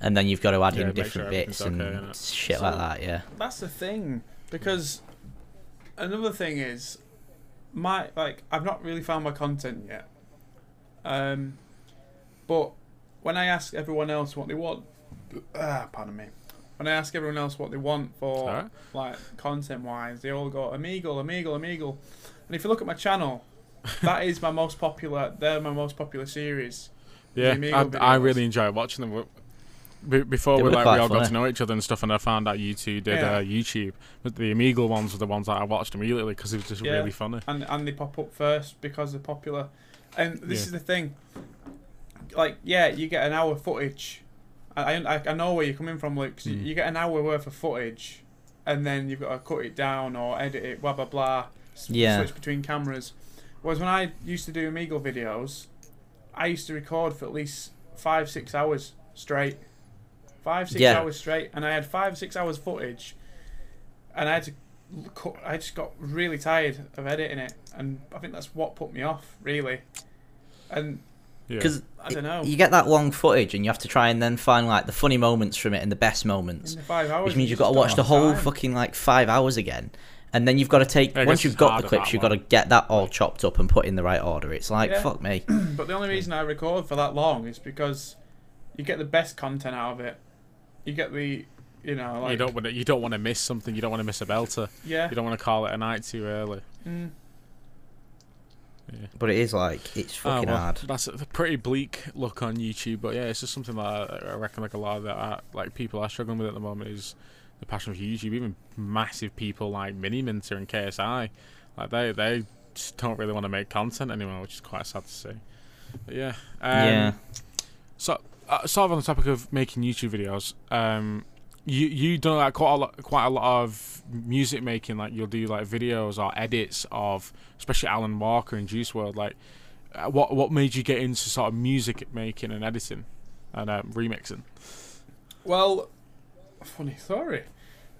and then you've got to add Yeah, in make sure different bits and okay, shit So- like that. Yeah. That's the thing because another thing is my like I've not really found my content yet. Um, but when I ask everyone else what they want, ah, pardon me. When I ask everyone else what they want for Alright. like content wise, they all go Amigal, Amigal, Amigal. And if you look at my channel, that is my most popular. They're my most popular series. Yeah, I, I really enjoy watching them. Be- Before They we like we all got to know each other and stuff, and I found out you two did Yeah. uh, YouTube. But the Amigal ones were the ones that I watched immediately because it was just Yeah. really funny. and and they pop up first because they're popular. And this Yeah. is the thing. Like, yeah, you get an hour footage, I, I, I know where you're coming from, Luke. 'cause you- Mm. You get an hour worth of footage, and then you've got to cut it down or edit it, blah blah blah. Yeah. Switch between cameras. Whereas when I used to do Amigo videos, I used to record for at least five six hours straight. Five six Yeah. hours straight, and I had five six hours footage, and I had to. Cut, I just got really tired of editing it, and I think that's what put me off, really. And Yeah. Because I don't know. you get that long footage and you have to try and then find like the funny moments from it and the best moments, in the five hours, which means you you've got to watch the whole time. fucking like five hours again. And then you've got to take once you've got the clips, you've got to get that all chopped up and put in the right order. It's like Yeah. fuck me. (clears throat) But the only reason I record for that long is because you get the best content out of it. You get the, you know, like you don't want to. You don't want to miss something. You don't want to miss a belter. yeah. You don't want to call it a night too early. Mm. Yeah. But it is like it's Oh, fucking well, hard. That's a pretty bleak look on YouTube, but yeah, it's just something that I, I reckon like a lot of that uh, like people are struggling with at the moment is the passion for YouTube. Even massive people like Miniminter and KSI, like they they just don't really want to make content anymore, which is quite sad to see. But yeah, um, yeah. So, uh, sort of on the topic of making YouTube videos, um, you you done like quite a lot, quite a lot of music making. Like you'll do like videos or edits of, especially Alan Walker and Juice WRLD. Like, uh, what what made you get into sort of music making and editing and um, remixing? Well, funny story.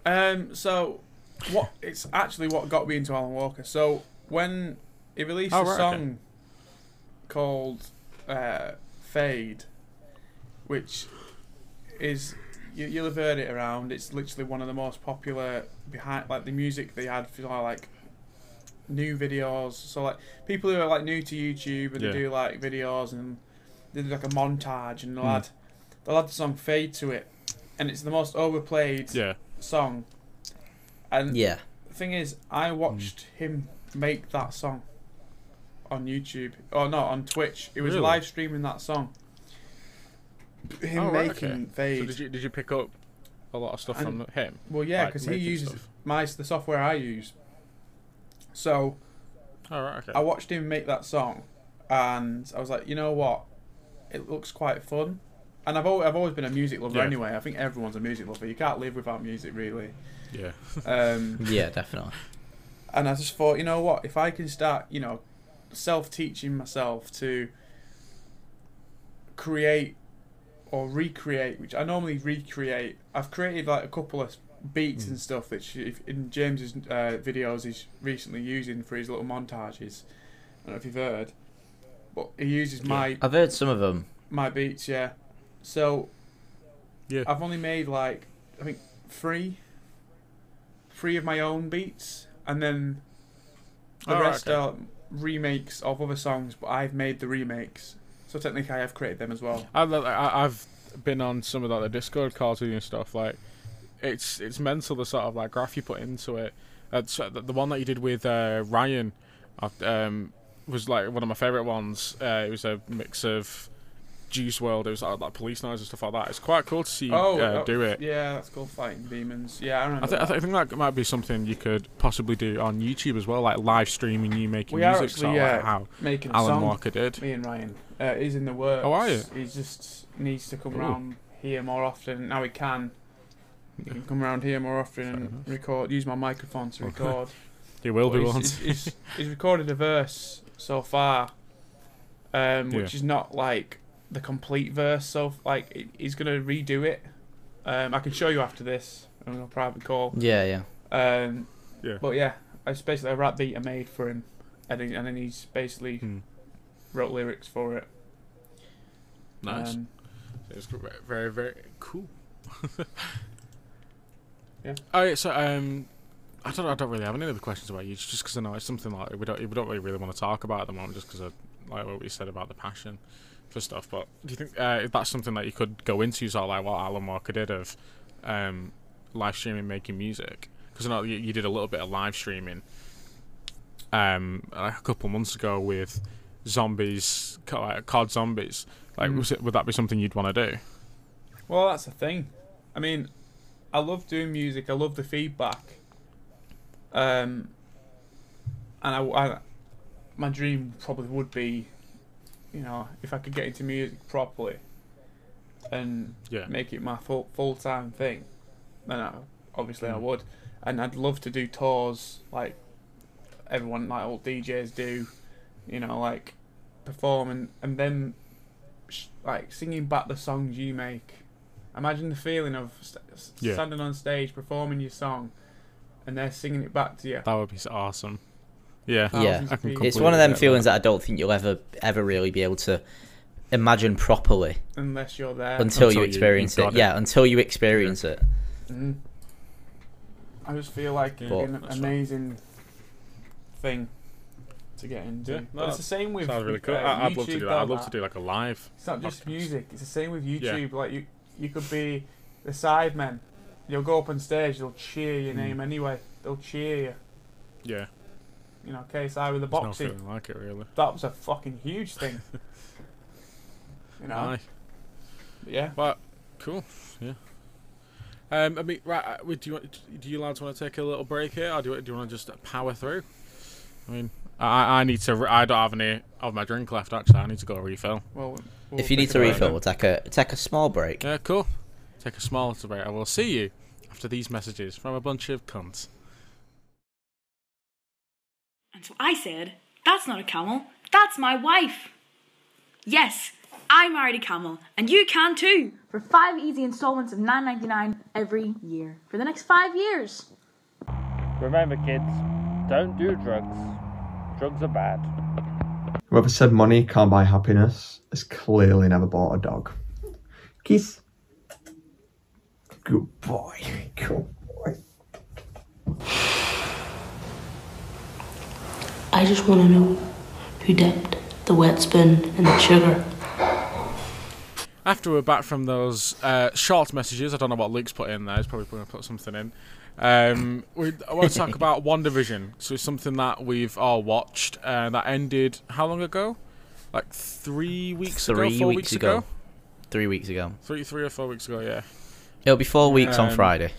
Um, so what? It's actually what got me into Alan Walker. So when he released Oh, a right, okay. song called uh, "Fade," which is you, you'll have heard it around. It's literally one of the most popular behind like the music they had for like new videos. So like people who are like new to YouTube and Yeah. they do like videos and they do like a montage and they'll Hmm. add they'll add the song "Fade" to it, and it's the most overplayed Yeah, song. And Yeah. the thing is, I watched him make that song on YouTube. Oh no, on Twitch. He was Really? live streaming that song. Him Oh, right, making okay. Fade. So did you did you pick up a lot of stuff And- from him? well, yeah, like, because he uses stuff? my the software I use. So Oh right, okay. I watched him make that song, and I was like, you know what, it looks quite fun. And I've always, I've always been a music lover Yeah. anyway. I think everyone's a music lover. You can't live without music, really. yeah, (laughs) Um, (laughs) Yeah, definitely. and I just thought, you know what, if I can start, you know, self-teaching myself to create or recreate, which I normally recreate. I've created like a couple of beats Mm. and stuff that she, in James's uh, videos he's recently using for his little montages. I don't know if you've heard, but he uses Yeah. my I've heard some of them. my beats, yeah. So yeah. I've only made like I think three, three of my own beats, and then the Oh, rest okay. are remakes of other songs. But I've made the remakes, so technically I have created them as well. I- I've been on some of like, the Discord calls with you and stuff. Like, it's it's mental the sort of like graph you put into it. Uh, the, the one that you did with uh, Ryan, uh, um, was like one of my favorite ones. Uh, it was a mix of Juice WRLD. It was like, like police noise and stuff like that. It's quite cool to see you oh, uh, uh, do it. Yeah, that's called fighting demons. Yeah, I remember. I, th- I, th- I think that might be something you could possibly do on YouTube as well, like live streaming you making We are music, sort actually, of like uh, how making Alan song. Walker did. Me and Ryan. Uh, he's in the works. Oh, are you? He just needs to come Ooh. around here more often. Now he can. He can come around here more often Fair and enough. record. Use my microphone to record. (laughs) He will But be once. he's, he's, he's recorded a verse so far, um, which Yeah. is not like the complete verse. So like he- he's gonna redo it. Um, I can show you after this on a private call. Yeah, yeah. Um, Yeah. But yeah, it's basically a rap beat I made for him, and then, and then he's basically Hmm. wrote lyrics for it. Nice. Um, It's very, very cool. (laughs) Yeah. Oh, yeah, so um, I don't, I don't really have any other questions about you. It's just because I know it's something like we don't, we don't really, really want to talk about at the moment, just because of like what we said about the passion for stuff. But do you think uh, if that's something that you could go into, sort of like what Alan Walker did of um, live streaming, making music? Because I know you, you did a little bit of live streaming um, like a couple months ago with zombies, like COD zombies. Like, Mm. was it, would that be something you'd want to do? well, that's the thing. I mean, I love doing music. I love the feedback. Um, and I, I, my dream probably would be, you know, if I could get into music properly, and Yeah. make it my full full time thing, then I, obviously I Mm. would. And I'd love to do tours like everyone like old DJs do, you know, like perform and and then sh- like singing back the songs you make. Imagine the feeling of st- Yeah. standing on stage performing your song, and they're singing it back to you. That would be awesome. Yeah. Yeah. Thousands I of can people. It's one of them feelings that I don't think you'll ever ever really be able to imagine properly unless you're there. until, Until you you- experience you've it. it. Yeah, until you experience it. Mm. I just feel like it'd Yeah, be an that's right. amazing thing to get into. Yeah, but it's the same with Sounds really cool. uh, I- I'd love to do that. I'd though, love to do like a live. It's not just podcast. music. It's the same with Yeah. YouTube. Like you, you could be the sidemen. You'll go up on stage. They'll cheer your Mm. name anyway. They'll cheer you. Yeah. You know, KSI with the There's no boxing. feeling like it really. that was a fucking huge thing. (laughs) you know. Aye. But yeah. But cool. Yeah. Um, I mean, right? uh, Do you want, do you lads want to take a little break here, or do you, do you want to just power through? I mean, I I need to. I don't have any of my drink left. Actually, I need to go refill. Well, we'll if you need to refill, we'll take a take a small break. Yeah, cool. Take a small little break. I will see you after these messages from a bunch of cunts. And so I said, That's not a camel, that's my wife. Yes, I married a camel, and you can too, for five easy installments of $9.99 every year for the next five years. Remember, kids, don't do drugs. Drugs are bad. Whoever said money can't buy happiness has clearly never bought a dog. Kiss. Good boy. Good boy. I just want to know who dipped the wet spoon in the sugar. After we're back from those uh, short messages, I don't know what Luke's put in there. He's probably going to put something in. Um, we, I want to talk (laughs) about WandaVision. So it's something that we've all watched uh, that ended how long ago? Like three weeks ago, four weeks weeks ago. ago, Three weeks ago. three, three or four weeks ago. Yeah. It'll be four weeks on Um, Friday.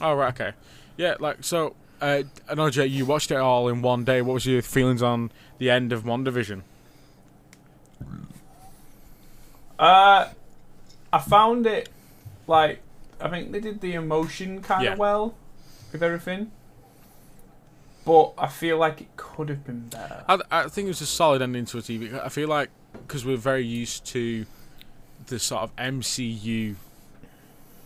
Oh right, okay. Yeah, like so. Uh, I know you watched it all in one day. What was your feelings on the end of WandaVision? Uh, I found it like I think they did the emotion kind of Yeah. well with everything, but I feel like it could have been better. I, I think it was a solid ending to a TV. I feel like because we're very used to the sort of MCU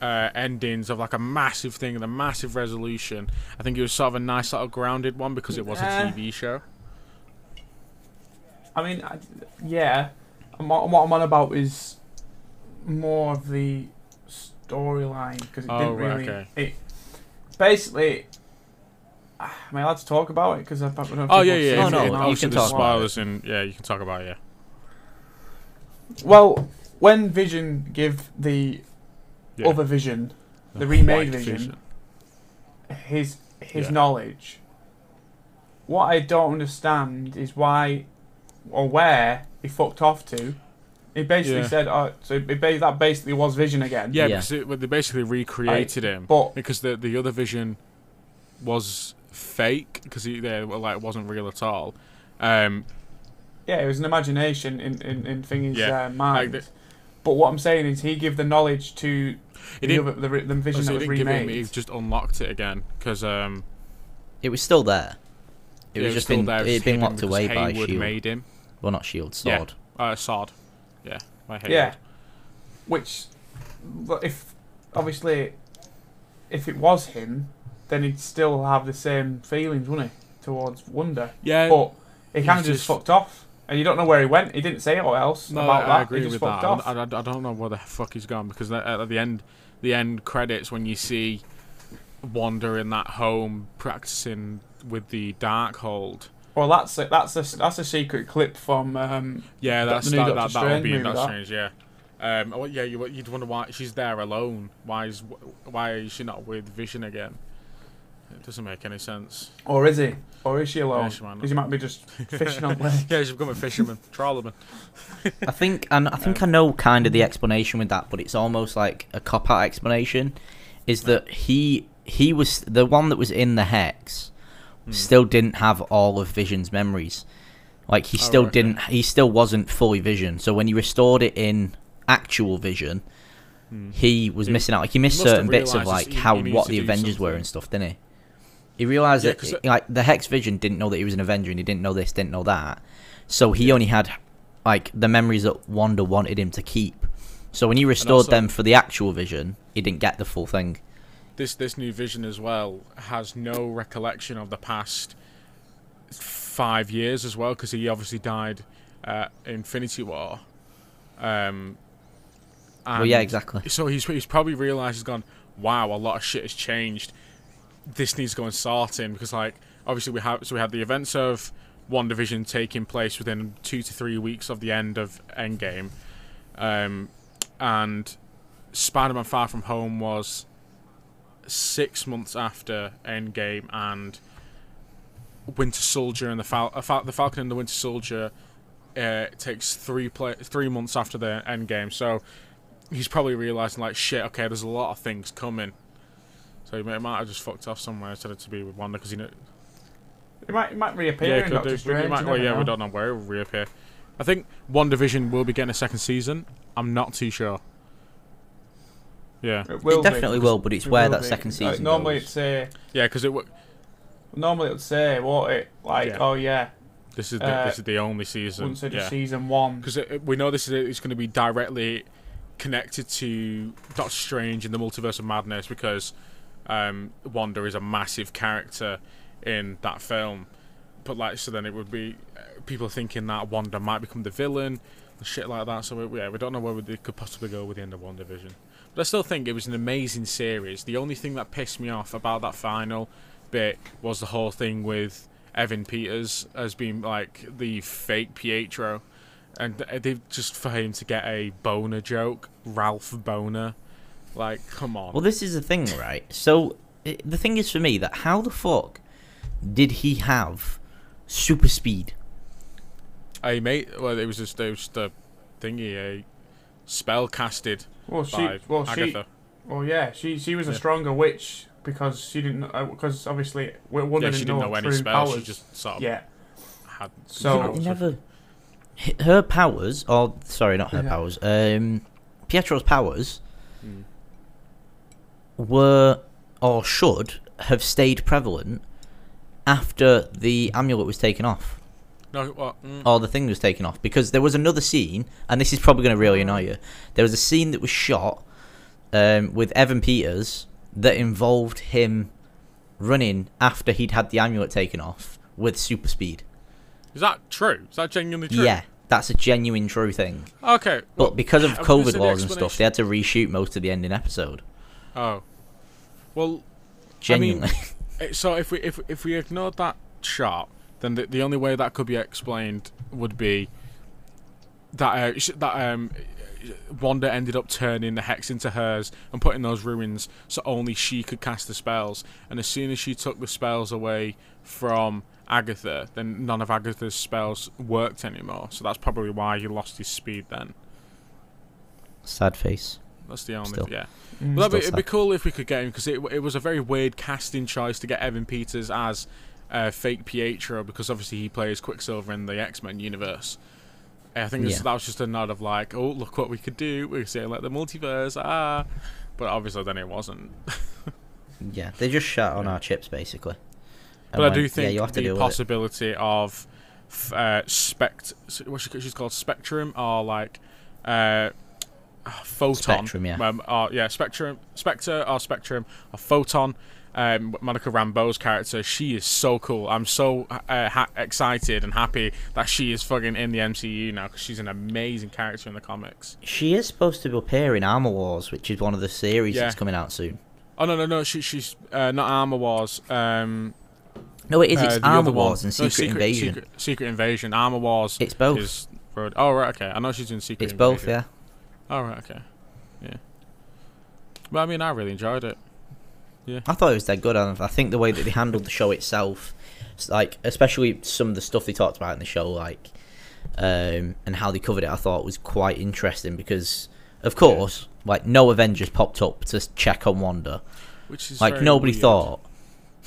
uh, endings of like a massive thing and a massive resolution. I think it was sort of a nice sort of grounded one because it was a Yeah. TV show. I mean, I, yeah, and what, what I'm on about is more of the storyline because it Oh, didn't right, really. okay. It basically. (sighs) Am I allowed to talk about it? Because I don't know if Oh yeah, people yeah. have No, if- no, it if- or not. you obviously can there's talk about spoilers and yeah, you can talk about it. Yeah. Well, when Vision give the yeah. other Vision the white remade Vision, his his Yeah. knowledge. What I don't understand is why or where he fucked off to. He basically Yeah. said, "Oh, so it, ba- that basically was Vision again." Yeah, Yeah. because it, well, they basically recreated him, but- because the the other Vision was fake because he they, well, like wasn't real at all. Um, yeah, it was an imagination in in, in Thingy's Yeah, uh, mind. like the- but what I'm saying is, he give the knowledge to He the, other, the, re- the Vision so that was didn't give remade. him, he just unlocked it again because um, It was still there. It yeah, was just still been there, it had been locked because away by Hayward Shield. made him. Well, not Shield, Yeah. Sword. Uh, Sod. Yeah, by Hayward. Yeah. Which, but if obviously, if it was him, then he'd still have the same feelings, wouldn't he, towards Wanda? Yeah. But he kind of just, just- fucked off, and you don't know where he went. He didn't say it or else No, about I, that. I agree with that. I, I, I don't know where the fuck he's gone because at the end, the end credits when you see Wanda in that home practicing with the Darkhold. well, that's a, that's a that's a secret clip from. Um, Yeah, that's that, that, that'll Strange be in that. Strange. Yeah. Um. oh, yeah. You, you'd wonder why she's there alone. Why is why is she not with Vision again? It doesn't make any sense. or is he? Or is she alone? Yeah, she might not. Because he might be just fishing on (laughs) lake. Yeah, she's become a fisherman, (laughs) trawlerman. I think and I think I know kind of the explanation with that, but it's almost like a cop out explanation. Is that he he was the one that was in the hex, Hmm. still didn't have all of Vision's memories. Like he still Oh, right, didn't. He still wasn't fully Vision. So when he restored it in actual Vision, Hmm. he was He- missing out. Like he missed must have certain bits of realised like he- how he needs what to the do Avengers were something. and stuff, didn't he? He realized Yeah, that it- like the Hex Vision didn't know that he was an Avenger and he didn't know this, didn't know that. So he only had like the memories that Wanda wanted him to keep. So when he restored also- them for the actual Vision, he didn't get the full thing. this this new vision as well has no recollection of the past five years as well because he obviously died uh, Infinity War. Um, Well, yeah, exactly. So he's he's probably realised he's gone. Wow, a lot of shit has changed. This needs to go and sort him because like obviously we have so we had the events of WandaVision taking place within two to three weeks of the end of Endgame, um, and Spider-Man: Far From Home was six months after Endgame, and Winter Soldier and the Fal- uh, the Falcon and the Winter Soldier uh, takes three play- three months after the Endgame. So he's probably realizing like shit. Okay, there's a lot of things coming. So he might, might have just fucked off somewhere instead of to be with Wanda because he know. It might, it might reappear Yeah, could Doctor do. Strange. We might, you well, never yeah, we don't know where it will reappear. I think WandaVision will be getting a second season. I'm not too sure. Yeah, It, will it definitely be. will, but it's It where that be. second Like, season normally goes. it'd yeah, because it. wa- normally it'd say, won't it? Like, Yeah. oh yeah, This is the, Uh, this is the only season. once it yeah. season one. because we know this is it's going to be directly connected to Doctor Strange and the Multiverse of Madness because um, Wanda is a massive character in that film. But like, so then it would be uh, people thinking that Wanda might become the villain and shit like that. So we, yeah, we don't know where they could possibly go with the end of WandaVision. But I still think it was an amazing series. The only thing that pissed me off about that final bit was the whole thing with Evan Peters as being like the fake Pietro and th- they just for him to get a boner joke, Ralph Bohner. Like, come on. Well, this is the thing, right? So i the thing is for me that how the fuck did he have super speed? Hey mate, well it was just it was just a thingy, a spell casted Well, she, by well, she, Agatha. well, yeah, she, she was a Yeah. stronger witch because she didn't, because obviously, w- one yeah, didn't she didn't know any true spells. powers. She just sort of yeah, had. So- powers. Never. Her powers, or sorry, not her Yeah. powers. Um, Pietro's powers Hmm. Were or should have stayed prevalent after the amulet was taken off. No, well, mm, or the thing was taken off because there was another scene, and this is probably going to really annoy you. There was a scene that was shot um, with Evan Peters that involved him running after he'd had the amulet taken off with super speed. is that true? Is that genuinely true? Yeah, that's a genuine true thing. Okay. But well, because of I was gonna say COVID laws and stuff, they had to reshoot most of the ending episode. Oh. Well, Genuinely. (laughs) mean, So if we if if we ignored that shot, then the, the only way that could be explained would be that uh, that um Wanda ended up turning the hex into hers and putting those ruins so only she could cast the spells. And as soon as she took the spells away from Agatha, then none of Agatha's spells worked anymore. So that's probably why he lost his speed. Then Sad face. that's the only Still. yeah. Mm. Well, that'd be, Still it'd be cool if we could get him because it, it was a very weird casting choice to get Evan Peters as uh, fake Pietro because obviously he plays Quicksilver in the X Men universe. I think Yeah. that was just a nod of like, oh look what we could do. We could say like the multiverse, ah, but obviously then it wasn't. (laughs) Yeah, they just shot on our chips basically. But I do yeah, think to the possibility of uh, spect, what she, she's called Spectrum or like uh, Photon. Spectrum, yeah. Um, or, yeah, Spectrum, Spectre or Spectrum or Photon. Um, Monica Rambeau's character, she is so cool. I'm so uh, ha- excited and happy that she is fucking in the MCU now because she's an amazing character in the comics. She is supposed to appear in Armor Wars, which is one of the series Yeah. that's coming out soon. Oh no no no, she, she's uh, not Armor Wars. Um, No, it is. uh, It's the Armor one. Wars and No, Secret, Invasion. Secret, Secret Invasion. Armor Wars. It's both. Is. Oh right, okay. I know she's in Secret. Invasion. It's both, yeah. Oh right, okay. Yeah. But I mean, I really enjoyed it. Yeah. I thought it was dead good. and I think the way that they handled the show itself, like especially some of the stuff they talked about in the show, like um, and how they covered it, I thought was quite interesting because, of course, like no Avengers popped up to check on Wanda. Which is Like nobody weird. thought,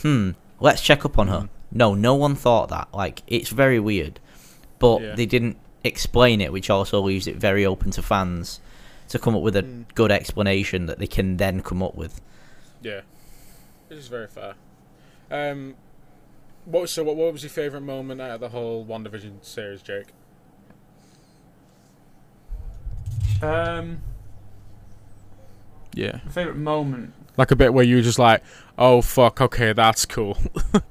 hmm, let's check up on her. Mhm. No, no one thought that. Like it's very weird, but Yeah. they didn't explain it, which also leaves it very open to fans to come up with a Mm. good explanation that they can then come up with. Yeah, this is very fair. Um, what so what, what was your favourite moment out of the whole WandaVision series, Jake? Um, Yeah, my favorite moment. like a bit where you were just like, oh fuck, okay, that's cool. (laughs)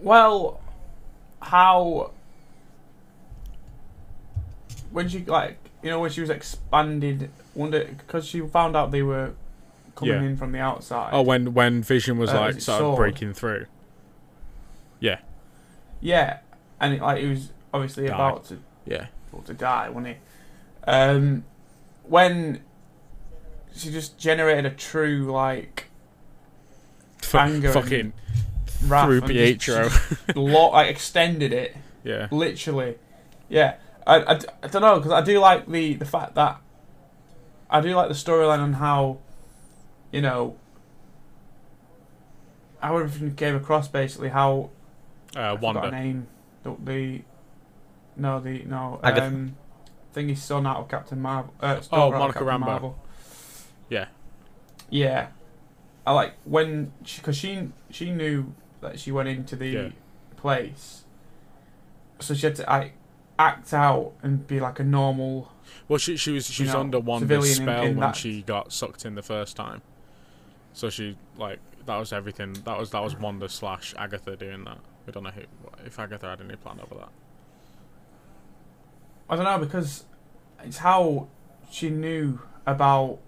Well, how when she like you know when she was expanded, wonder because she found out they were coming Yeah. in from the outside. oh, when when Vision was Uh, like is it sort of breaking through. Yeah, yeah, and it, like he was obviously Died. about to yeah, about to die, wasn't he? Um, when she just generated a true like F- Anger fucking through and just- Pietro. (laughs) lot like extended it (laughs) yeah, literally. Yeah, I, I, I don't know because I do like the the fact that I do like the storyline and how you know how everything came across. Basically, how uh, I Wanda. name the, the no the no Agatha. um thingy's son out of Captain Marvel. Uh, Oh, daughter out Monica Captain Rambeau. Marvel. Yeah. Yeah, I like when she because she she knew that she went into the Yeah. place, so she had to I act out and be like a normal. Well, she she was she was know, under Wanda's civilian in- spell in when she got sucked in the first time. So she like that was everything. That was that was Wanda slash Agatha doing that. We don't know who if Agatha had any plan over that. I don't know because it's how she knew about.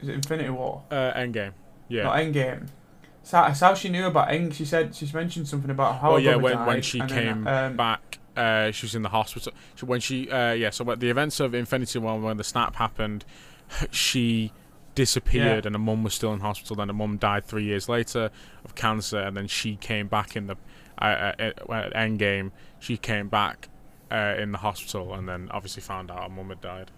Is it Infinity War? Uh, Endgame. Yeah. Not Endgame. It's how, it's how she knew about End. She said she's mentioned something about how. oh yeah, when when she then, came um, back, uh, she was in the hospital. She, when she uh, yeah, so at the events of Infinity War when the snap happened, (laughs) she disappeared Yeah. and her mum was still in hospital. Then her mum died three years later of cancer, and then she came back in the uh, uh, uh, Endgame. She came back uh, in the hospital, and then obviously found out her mum had died.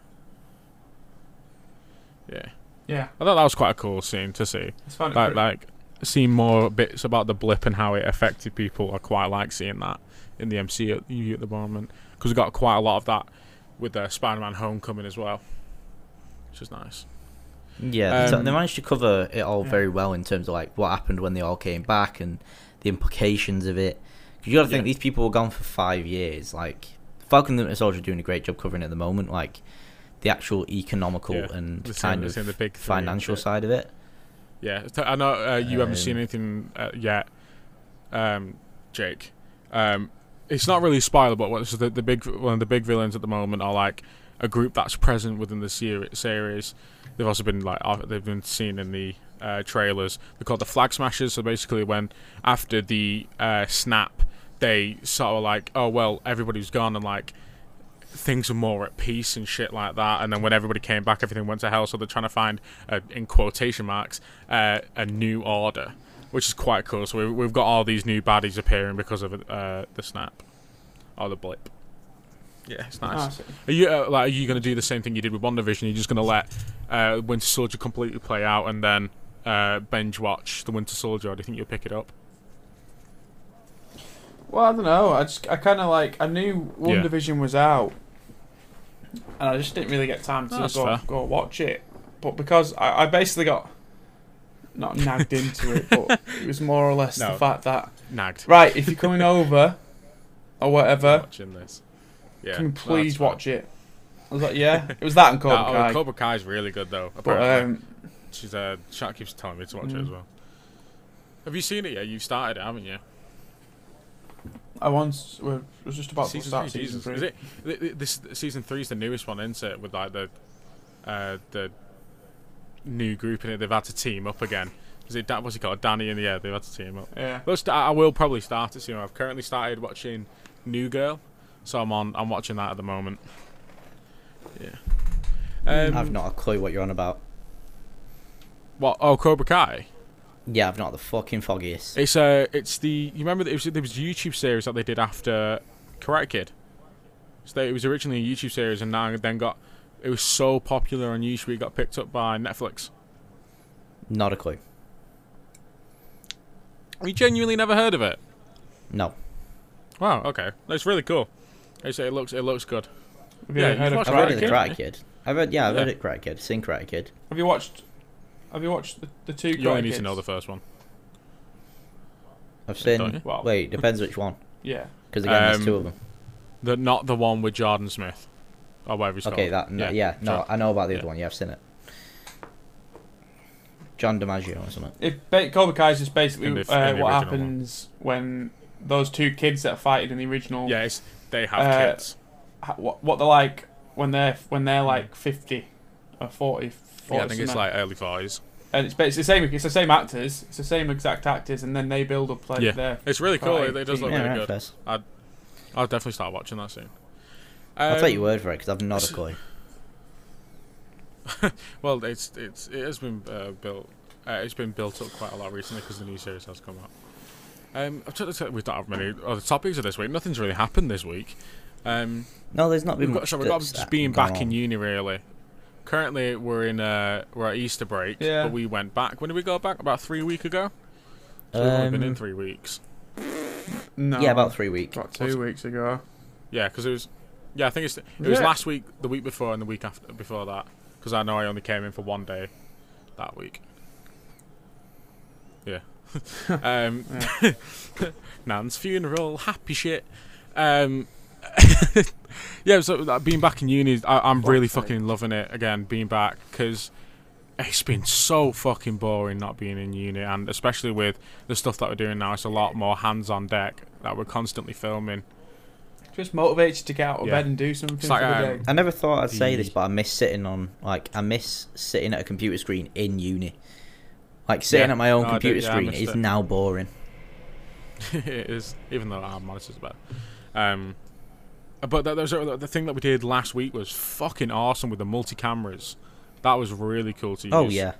Yeah, Yeah, I thought that was quite a cool scene to see. it's fun. Like like seeing more bits about the blip and how it affected people. I quite like seeing that in the MCU at the moment because we got quite a lot of that with uh, Spider-Man: Homecoming as well, which is nice. Yeah, they- Um, they managed to cover it all Yeah. very well in terms of like what happened when they all came back and the implications of it. 'Cause you got to think Yeah. these people were gone for five years. Like Falcon and the Soldier are doing a great job covering it at the moment. Like the actual economical Yeah, and the kind same- of the big financial side of it. Yeah, I know uh, you haven't seen Um, anything uh, yet, um, Jake. Um, it's not really spoiler, but what's the, the big one of the big villains at the moment are like a group that's present within the series. They've also been like they've been seen in the uh, trailers. They're called the Flag Smashers. So basically, when after the uh, snap, they sort of like, oh well, everybody's gone and like things are more at peace and shit like that. And then when everybody came back, everything went to hell. So they're trying to find, uh, in quotation marks, uh, a new order, which is quite cool. So we've, we've got all these new baddies appearing because of uh, the snap or the blip. Yeah, it's nice. Ah, Are you uh, like? Are you going to do the same thing you did with WandaVision? You're just going to let uh, Winter Soldier completely play out and then uh, binge watch the Winter Soldier, or do you think you'll pick it up? Well, I don't know. I just I kind of like I knew One Yeah. Division was out, and I just didn't really get time to That's go fair. go watch it. But because I, I basically got not nagged into it, but it was more or less (laughs) No. the fact that Nagged. right, if you're coming over or whatever, (laughs) Watching this. Yeah. can you no, please fine. watch it? I was like, yeah, it was that and Cobra (laughs) oh, Kai. Cobra Kai is really good though. but um, she's uh, chat keeps telling me to watch it Mm. as well. Have you seen it yet? You've started it, haven't you? I once we're, was just about to season start three, season Jesus. three. Is it? th- th- This season three is the newest one, isn't it? With like the uh, the new group in it. They've had to team up again. Is it? Da- What's he called? Danny and yeah, they've had to team up. Yeah. But st- I will probably start it soon. I've currently started watching New Girl, so I'm on. I'm watching that at the moment. Yeah. Um, I've not a clue what you're on about. What? Oh, Cobra Kai. Yeah, I've not the fucking foggiest. It's uh, it's the you remember that it was there was a YouTube series that they did after Karate Kid. So they, it was originally a YouTube series and now then got it was so popular on YouTube it got picked up by Netflix. Not a clue. You genuinely never heard of it? No. Wow, okay, that's really cool. It's, it looks it looks good. Have you Yeah, heard you've of watched I've heard Karate of the Kid? Karate Kid. I've heard, yeah, I've heard Yeah. of Karate Kid. Seen Karate Kid. Have you watched? Have you watched the, the two? You only Karate need to know the first one. I've seen. Well, Wait, depends which one. yeah. Because again, Um, there's two of them. The not the one with Jordan Smith, or whatever he's Okay, called. that no, yeah, no, sure. I know about the other Yeah. one. Yeah, I've seen it. John DiMaggio or something. It ba- Cobra Kai is just basically the uh, what original happens when those two kids that are fighting in the original. Yeah, it's, they have Uh, kids. ha- what, what they're like when they're when they're like fifty or 40, 40 Hmm. Yeah, I think it's like early forties. and it's, ba- it's the same. It's the same actors. It's the same exact actors, and then they build up like Yeah. their. It's really cool. It, it does look yeah, really right, good. Fez. I'll definitely start watching that soon. I'll Um, take your word for it because I've not a clue. (laughs) Well, it's it's it has been uh, built. Uh, it's been built up quite a lot recently because the new series has come out. Um, I've tried to we don't have many other topics of this week. Nothing's really happened this week. Um, No, there's not been we've got, much. so we've got just being gone back in uni really. Currently, we're in uh, we're at Easter break, Yeah. but we went back. When did we go back? About three week ago. So we've only been in Um, three weeks. No, Yeah, about three weeks. about two weeks ago. Yeah, because it was. Yeah, I think it's it was Yeah. last week, the week before, and the week after before that. Because I know I only came in for one day that week. Yeah. (laughs) (laughs) um, (laughs) Nan's funeral, happy shit. Um, yeah, so that, being back in uni, I, I'm really fucking loving it again. Being back because it's been so fucking boring not being in uni, and especially with the stuff that we're doing now, it's a lot more hands on deck that we're constantly filming. Just motivates you to get out of Yeah. bed and do something like, for the um, day. I never thought I'd say this, but I miss sitting on like I miss sitting at a computer screen in uni. Like sitting Yeah. at my own No, I do- computer yeah, screen missed is it. now boring. (laughs) it is, even though our monitor's better. Um, but that, there's a, the thing that we did last week was fucking awesome with the multi cameras. That was really cool to use. Oh yeah,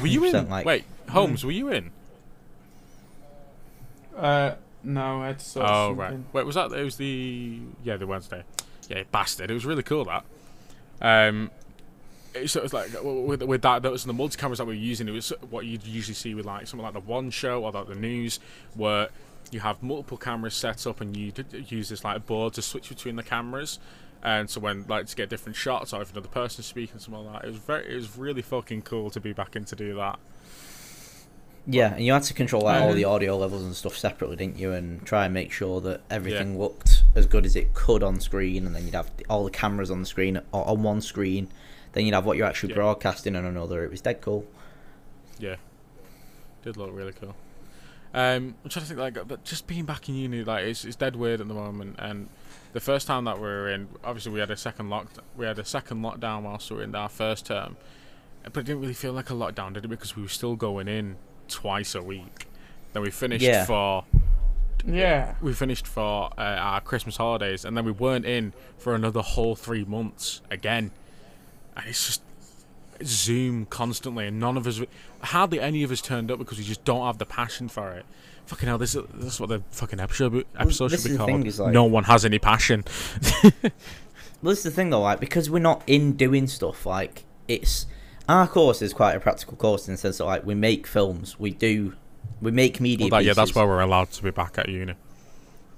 Were you in? like- Wait, Holmes, were you in? Uh, no, I had to sort Oh something. right. Wait, was that? It was the yeah the Wednesday. Yeah, bastard. It was really cool that. Um, it- so it was like with, with that those the multi cameras that we were using. It was what you'd usually see with like something like the One Show or like the news, where you have multiple cameras set up and you use this like board to switch between the cameras. And so when like to get different shots or if another person's speaking something like that, it was very it was really fucking cool to be back in to do that. Yeah, and you had to control like all Um, the audio levels and stuff separately, didn't you? And try and make sure that everything looked as good as it could on screen, and then you'd have all the cameras on the screen or on one screen. Then you'd have what you're actually Yeah. broadcasting on another. It was dead cool. Yeah, did look really cool. Um, I'm trying to think like, but just being back in uni, like it's, it's dead weird at the moment. And the first time that we were in, obviously we had a second lock, we had a second lockdown whilst we were in our first term, but it didn't really feel like a lockdown, did it? Because we were still going in twice a week. Then we finished Yeah. for Yeah. we finished for uh, our Christmas holidays, and then we weren't in for another whole three months again. And it's just Zoom constantly, and none of us, hardly any of us turned up because we just don't have the passion for it. Fucking hell, this is, this is what the fucking episode episode this should be is thing, called. like- no one has any passion. (laughs) Well, this is the thing though, like because we're not in doing stuff. Like it's our course is quite a practical course in the sense that like we make films, we do, we make media. Well, that, yeah, that's pieces. why we're allowed to be back at uni.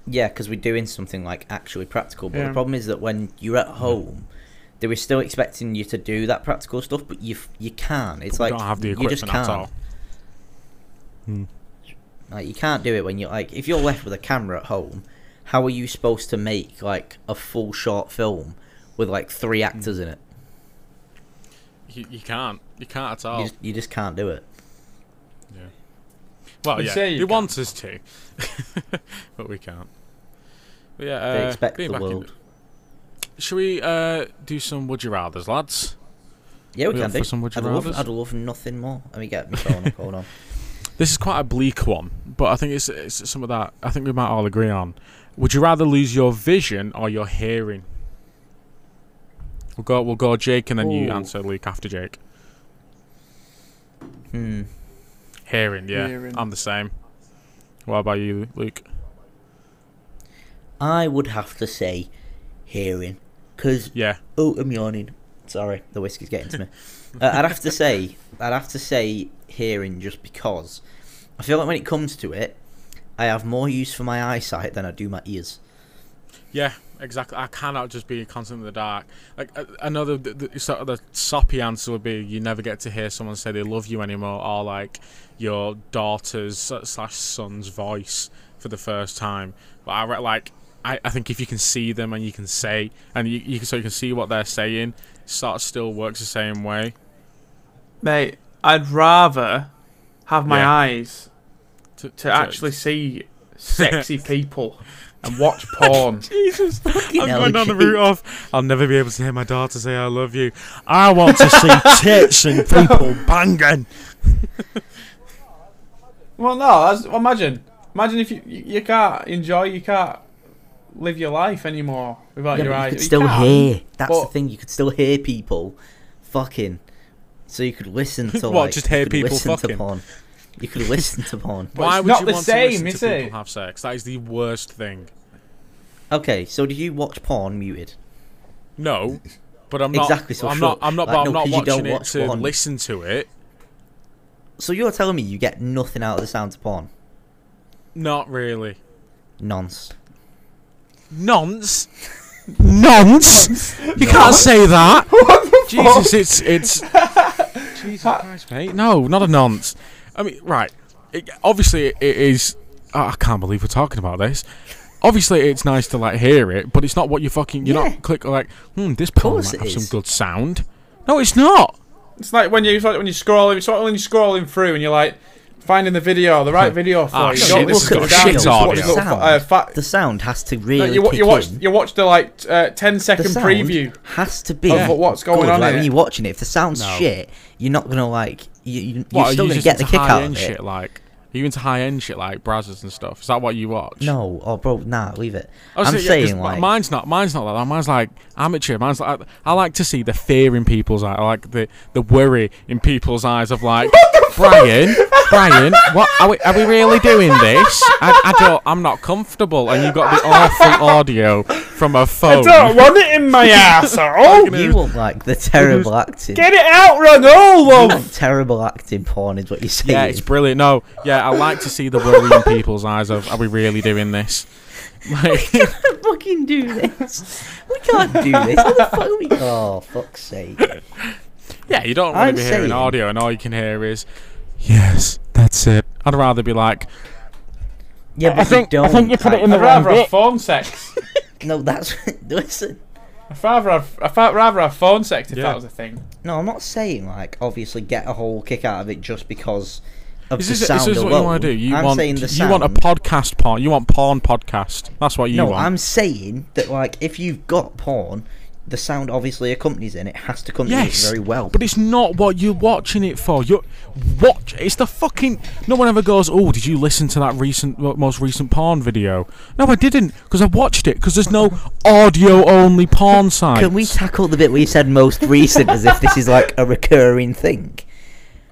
Yeah, because we're doing something like actually practical. But Yeah. the problem is that when you're at home, they were still expecting you to do that practical stuff, but you you can't. It's we like don't have the you just equipment can't. at all. Hmm. Like you can't do it when you're like if you're left with a camera at home, how are you supposed to make like a full short film with like three Hmm. actors in it? You, you can't. You can't at all. You just, you just can't do it. Yeah. Well, They yeah, say they you want us to, (laughs) but we can't. But yeah, They uh, expect being the back in- world. Should we uh, do some would you rather's, lads? Yeah, we We can up do. some would you I'd love, rathers? I'd love nothing more. Let me get my phone up. Hold on. (laughs) This is quite a bleak one, but I think it's, it's some of that. I think we might all agree on. Would you rather lose your vision or your hearing? We'll go. We'll go Jake, and then you answer Luke after Jake. Hmm. Hearing, yeah, Hearing. I'm the same. What about you, Luke? I would have to say hearing, because Yeah, oh, I'm yawning. Sorry, the whiskey's getting to me. uh, I'd have to say, I'd have to say hearing, just because I feel like when it comes to it, I have more use for my eyesight than I do my ears. Yeah, exactly. I cannot just be constantly in the dark. Like another the, the, sort of the soppy answer would be you never get to hear someone say they love you anymore, or like your daughter's slash son's voice for the first time. But I like. I, I think if you can see them and you can say and you, you can, so you can see what they're saying, sort of still works the same way. Mate, I'd rather have my Yeah. eyes To, to actually see sexy (laughs) people and watch porn. (laughs) Jesus, Fucking I'm hell, going down the route of I'll never be able to hear my daughter say I love you. I want to see (laughs) tits and people banging. well, no, that's, well, imagine, imagine if you, you you can't enjoy, you can't live your life anymore without Yeah, your but you eyes. could still can, hear. That's the thing. You could still hear people fucking. So you could listen (laughs) to What, like. just hear could people listen fucking? To porn. You could listen to porn. Why it's would not you the want same, to listen is to it? people have sex? That is the worst thing. Okay, so do you watch porn muted? No, but I'm not. Exactly, so I'm shut- not. I'm not. like, but no, I'm not 'cause you don't watching it watch to porn. listen to it. So you're telling me you get nothing out of the sound of porn? Not really. Nonce. Nonce. Nonce. You can't say that. (laughs) Jesus, it's it's. (laughs) Jesus Christ, mate. No, not a nonce. I mean, right. It, obviously, it is. oh, I can't believe we're talking about this. Obviously, it's nice to like hear it, but it's not what you're fucking. You're Yeah. not click like, hmm, this porn course might it have some good sound. No, it's not. It's like when you it's like when you scrolling, it's like when you're scrolling through and you're like finding the video, the right (laughs) video for Ah, you. shit, You don't this listen has to got the shit sound, audio. The sound, uh, fa- the sound has to no, really you, wa- kick you watch in. you watch the like uh, 10 the sound preview. has to be of what's going good. on Like when you're watching it, if the sound's No. shit, you're not gonna like. you you you're are still you gonna get the kick out of it. shit? Like, are you into high end shit like Brazzers and stuff? Is that what you watch? No, oh bro, nah, leave it. Oh, I was I'm saying, yeah, saying like mine's not mine's not like that. Mine's like amateur. Mine's like I like to see the fear in people's eyes. I like the the worry in people's eyes of like Brian, Brian, what are we are we really doing this? I, I don't. I'm not comfortable. And you got the awful audio from a phone. want it in my (laughs) asshole. you want like the terrible acting. Get it out, Ronaldo. You terrible acting porn is what you're saying. Yeah, it's brilliant. No, yeah, I like to see the worry in people's eyes of are we really doing this? (laughs) Like, fucking do this. We can't do this. How the fuck are we? Oh, fuck's sake. yeah, you don't want I'm to be hearing audio, and all you can hear is, yes, that's it. I'd rather be like, Yeah, but think- you I don't. think you put it in I'd the rather wrong have bit. phone sex. (laughs) No, that's (laughs) listen. I'd rather have, I'd rather have phone sex if Yeah. that was a thing. No, I'm not saying like obviously get a whole kick out of it just because of Is the this, sound is this what you want to do? You I'm want saying the you want a podcast porn. You want porn podcast. That's what you no, want. No, I'm saying that like if you've got porn, the sound obviously accompanies it. and It has to accompany yes, it very well. but it's not what you're watching it for. You're watch. It's the fucking. No one ever goes. Oh, did you listen to that recent, most recent porn video? No, I didn't, because I watched it. Because there's no audio only porn sites. (laughs) Can we tackle the bit where you said most recent as if this is like a recurring thing?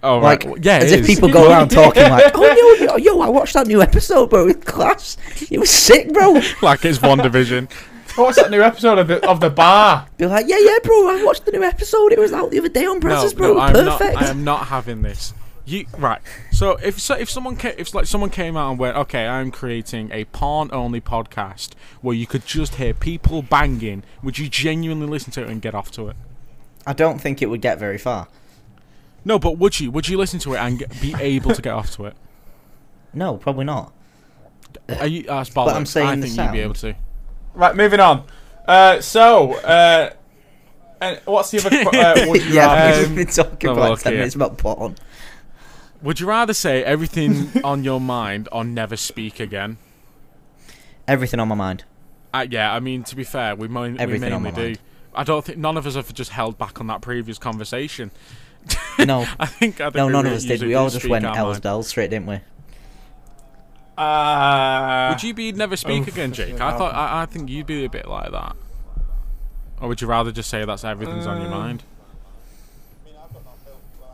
Oh, Like, right. yeah, as if is. people go around (laughs) talking like, "Oh yo, yo, yo, I watched that new episode, bro. It's class. It was sick, bro." (laughs) like it's WandaVision. What's that new episode of the, of the bar? Be like, "Yeah, yeah, bro. I watched the new episode. It was out the other day on no, Brazzers, bro. no, I'm not. Perfect." I am not having this. You right? So if so, if someone ca- if like someone came out and went, okay, I'm creating a porn only podcast where you could just hear people banging, would you genuinely listen to it and get off to it? I don't think it would get very far. No, but would you? Would you listen to it and get, be able to get off to it? No, probably not. Are you? Uh, That's bollocks. I'm saying I the think you'd be able to. Right, moving on. Uh, so, uh, and what's the other? qu- Uh, (laughs) would you yeah, rather? we've been talking have for like ten minutes about porn. Would you rather say everything (laughs) on your mind or never speak again? Everything on my mind. Uh, yeah, I mean to be fair, we, mo- we Everything on mainly my do. mind. I don't think none of us have just held back on that previous conversation. No, (laughs) I think. I think no, none of us did. We all just went our L's mind. bells straight, didn't we? Uh, Would you be never speak Oh, again, Jake? I thought. I, I think you'd be a bit like that. Or would you rather just say that's everything's on your Um, mind?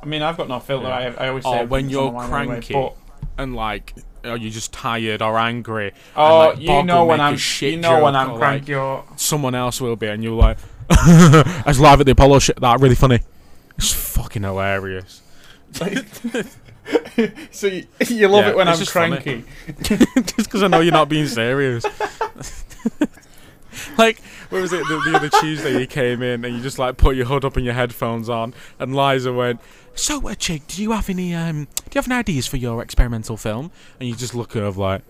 I mean, I've got no filter. Yeah. I, I always say. Or when you're on my mind anyway, cranky but- and like, are you just tired or angry? Oh, like, you know when I'm. shit You know when I'm or, like, cranky. Or someone else will be, and you're like, (laughs) I was live at the Apollo shit. That really funny. It's fucking hilarious. (laughs) (laughs) (laughs) so you, you love Yeah, it when I'm just cranky. (laughs) Just because I know you're not being serious. (laughs) like, where was it the, the other Tuesday? You came in and you just like put your hood up and your headphones on, and Liza went, "So, uh, chick, do you have any um, do you have any ideas for your experimental film?" And you just look at her like,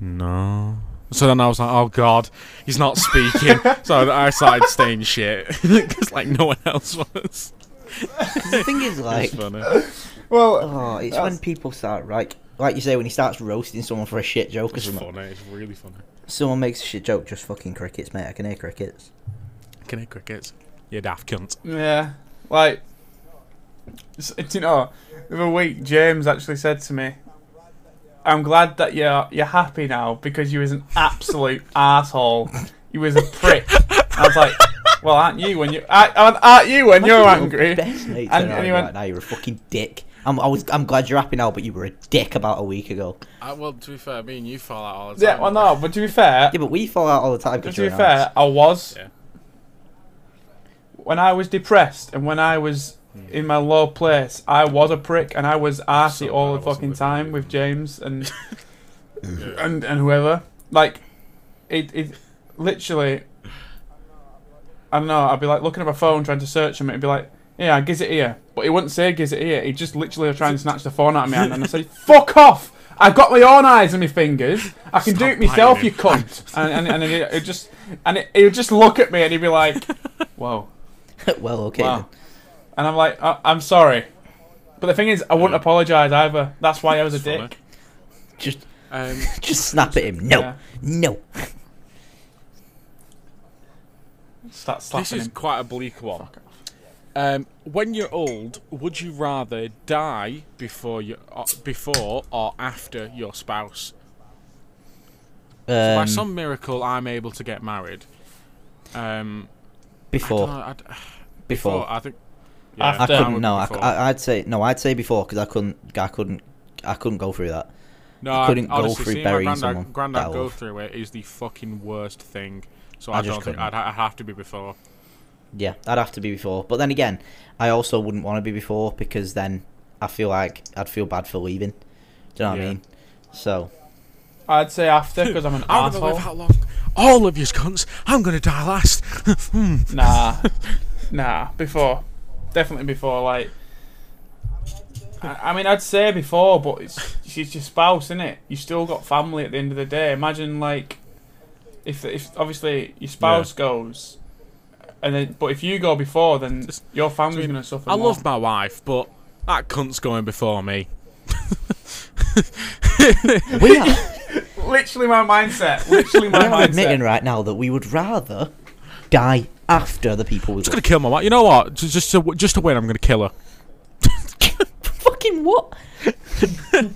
"No." So then I was like, "Oh God, he's not speaking." so I started staying shit because like no one else was. 'Cause the thing is, like, It's funny. Well, oh, it's when people start like, like you say, when he starts roasting someone for a shit joke or It's something. funny. It's really funny. Someone makes a shit joke, just fucking crickets, mate. I can hear crickets. Can hear crickets? You daft cunt. yeah, like, it's, it's, you know, the other week James actually said to me, "I'm glad that you're you're happy now because you was an absolute (laughs) asshole. You was a prick." I was like, "Well, aren't you when you aren't, aren't you when you're angry?" Best mate. And- And, and he went- right now, you're a fucking dick. I'm, I was, I'm glad you're happy now, but you were a dick about a week ago. Uh, well, to be fair, me and you fall out all the time. Yeah, well, no, but to be fair, Yeah, but we fall out all the time. To be fair, arse. I was Yeah. when I was depressed and when I was in my low place, I was a prick and I was arsey So all the fucking with time you. with James and (laughs) and and whoever. Like, it it literally. I don't know. I'd be like looking at my phone trying to search him. And it'd be like, "Yeah, giz it here," but he wouldn't say "giz it here." He'd just literally try and (laughs) snatch the phone out of me, hand, and I say, "Fuck off!" I've got my own eyes and my fingers. I can do it myself, you cunt. (laughs) And and and it, it just and it, he would just look at me and he'd be like, "Whoa." (laughs) well, okay. Wow. And I'm like, I- I'm sorry. But the thing is, I wouldn't apologise either. That's why I was a funny. dick. Just, Um, just snap at him. No, Yeah. no. Start slapping this slapping is him. quite a bleak one. Fuck off. Um, when you're old, would you rather die before you uh, before or after your spouse? So by Um, some miracle, I'm able to get married. Um, before, I don't know, I'd- (sighs) before. before, I think. After. I That couldn't. would No, I, I, I'd say no. I'd say before because I couldn't. I couldn't. I couldn't go through that. no, I couldn't I'd, go honestly, through burying granddad, someone Granddad go through it is the fucking worst thing. So I I, just don't couldn't. I'd, I'd have to be before. Yeah, I'd have to be before. But then again, I also wouldn't want to be before because then I feel like I'd feel bad for leaving. Do you know what Yeah. I mean? So I'd say after because I'm an I'm gonna live how long? All of you cunts. I'm gonna die last. (laughs) Hmm. Nah, (laughs) nah. Before, definitely before. Like, I, I mean, I'd say before, but it's she's your spouse, isn't it? You still got family at the end of the day. Imagine like, if if obviously your spouse goes, and then but if you go before, then Just- your family's gonna suffer. I more. love my wife, but that cunt's going before me. (laughs) we are, (laughs) literally my mindset. Literally my we are admitting mindset. right now that we would rather die after the people we just love. gonna kill my wife. You know what? Just just to, just to win, I'm gonna kill her. Fucking what? I'm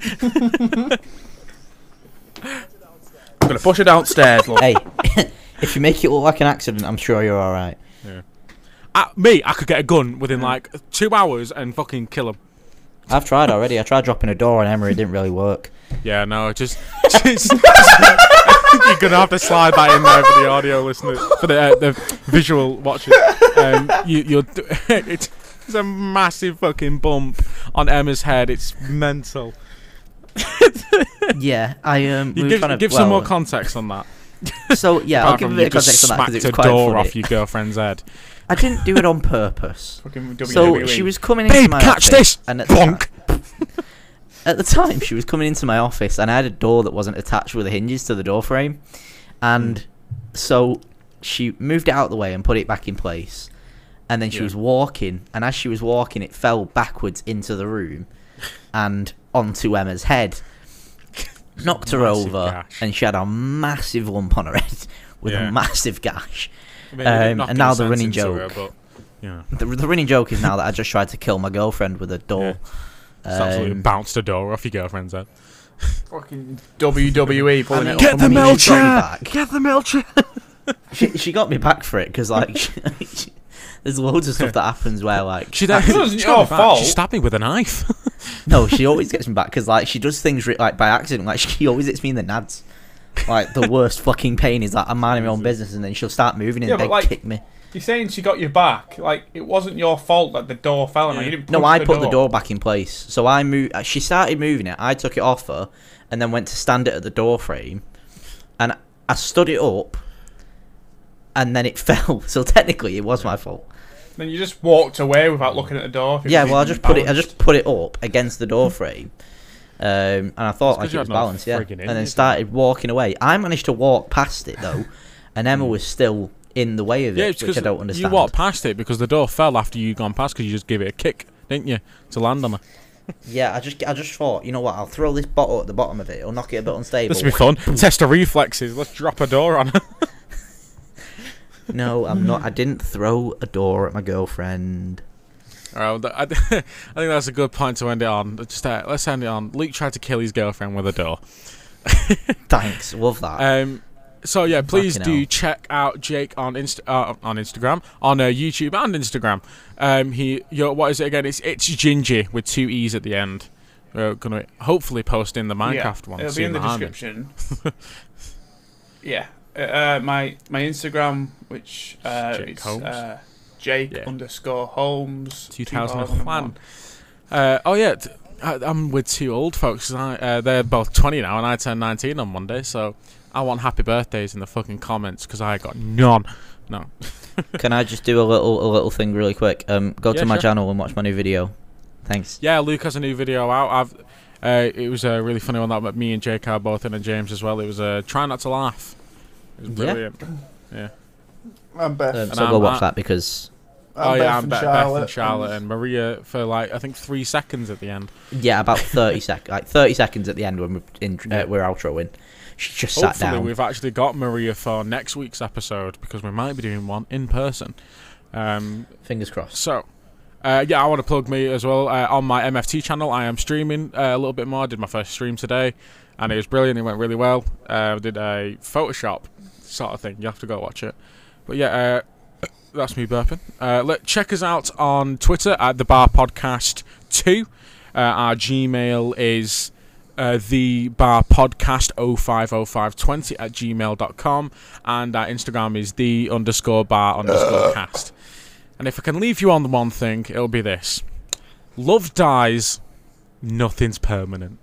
(laughs) gonna push her downstairs. Look. hey, if you make it look like an accident, I'm sure you're all right. Uh, me, I could get a gun within like two hours and fucking kill him. I've tried already. I tried dropping a door on Emery. It didn't really work. Yeah, no, (laughs) just, just you're gonna have to slide that in there for the audio listeners, for the uh, the visual watchers. Um, you, you're d- (laughs) it's, it's a massive fucking bump on Emma's head. It's mental. (laughs) yeah, I um. we You were give, trying to, give some more context on that. (laughs) So yeah, I'll Apart give a from bit you of context on that because smacked it's a quite door funny. off your girlfriend's head. I didn't do it on purpose. Fucking So she was coming into Babe, my catch office, this! and at the, Bonk. ti- (laughs) at the time she was coming into my office, and I had a door that wasn't attached with the hinges to the door frame, and hmm. so she moved it out of the way and put it back in place, and then she Yeah. was walking, and as she was walking, it fell backwards into the room, and onto Emma's head, knocked her over, gash. and she had a massive lump on her head (laughs) with Yeah. a massive gash. I mean, it didn't Um, and now the sense running into her, joke. but, yeah. The, the running joke is now that I just tried to kill my girlfriend with a door. It's absolutely Um, bounced a door off your girlfriend's head. fucking WWE (laughs) pulling I it mean, up. Get the from milk you. back. Get the milk she, she got me back for it because like she, (laughs) there's loads of stuff that (laughs) happens where like She, then, It wasn't your me fault. She stabbed me with a knife. (laughs) no she (laughs) always gets me back because like she does things like by accident like she always hits me in the nads like the worst fucking pain is like I'm minding my own business and then she'll start moving and Yeah, but, then like, kick me You're saying she got you back. Like it wasn't your fault that the door fell on her. You didn't. no I the put door. the door back in place so I moved uh, she started moving it I took it off her and then went to stand it at the door frame and I stood it up and then it fell. So technically, it was my fault. Then you just walked away without looking at the door. Yeah, well, I even just put it. I just put it up against the door frame, um, and I thought It's 'cause like you it was balanced. Yeah, friggin' and then started walking away. I managed to walk past it though, and Emma was still in the way of it, Yeah, it's which I don't understand. you walked past it because the door fell after you'd gone past because you just gave it a kick, didn't you, to land on it? Yeah, I just I just thought, you know what? I'll throw this bottle at the bottom of it. It'll knock it a bit unstable. This will be fun. Test the reflexes. Let's drop a door on it. (laughs) No, I'm not. I didn't throw a door at my girlfriend. All right, well, I, (laughs) I think that's a good point to end it on. Just uh, let's end it on. Luke tried to kill his girlfriend with a door. (laughs) Thanks, love that. Um, so yeah, please Fucking do hell. check out Jake on Insta- uh, on Instagram, on uh, YouTube and Instagram. Um, he, your, what is it again? It's it's Gingee with two e's at the end. We're gonna hopefully post in the Minecraft one. It'll be in the behind description. (laughs) yeah, uh, uh, my my Instagram, which uh, Jake is Holmes. uh, Jake Yeah. underscore Holmes 2001. Uh, oh yeah, t- I, am with two old folks. I, uh, they're both 20 now, and I turn 19 on Monday. So I want happy birthdays in the fucking comments because I got none. No. (laughs) Can I just do a little a little thing really quick? Um, go Yeah, to my sure. channel and watch my new video. Thanks. Yeah, Luke has a new video out. I've. Uh, it was a really funny one that me and Jake are both in, and James as well. It was uh, try not to laugh. It was Yeah. brilliant. Yeah. I'm Beth. Um, And so I'm go watch at- that because oh yeah, I'm Beth, Beth and Charlotte and Maria for like I think three seconds at the end. yeah, about thirty (laughs) sec, like thirty seconds at the end when we're in, Yeah. uh, we're outroing. She just sat Hopefully, down. we've actually got Maria for next week's episode because we might be doing one in person. Um, Fingers crossed. So, uh, yeah, I want to plug me as well uh, on my MFTEE channel. I am streaming uh, a little bit more. I did my first stream today, and it was brilliant. It went really well. Uh, I did a Photoshop sort of thing. You have to go watch it. But yeah, uh, that's me burping. Uh, let check us out on Twitter at the Bar Podcast Two. Uh, our Gmail is. Uh, the bar podcast 050520 at gmail.com and our Instagram is the underscore bar underscore cast. And if I can leave you on the one thing, it'll be this: love dies, nothing's permanent.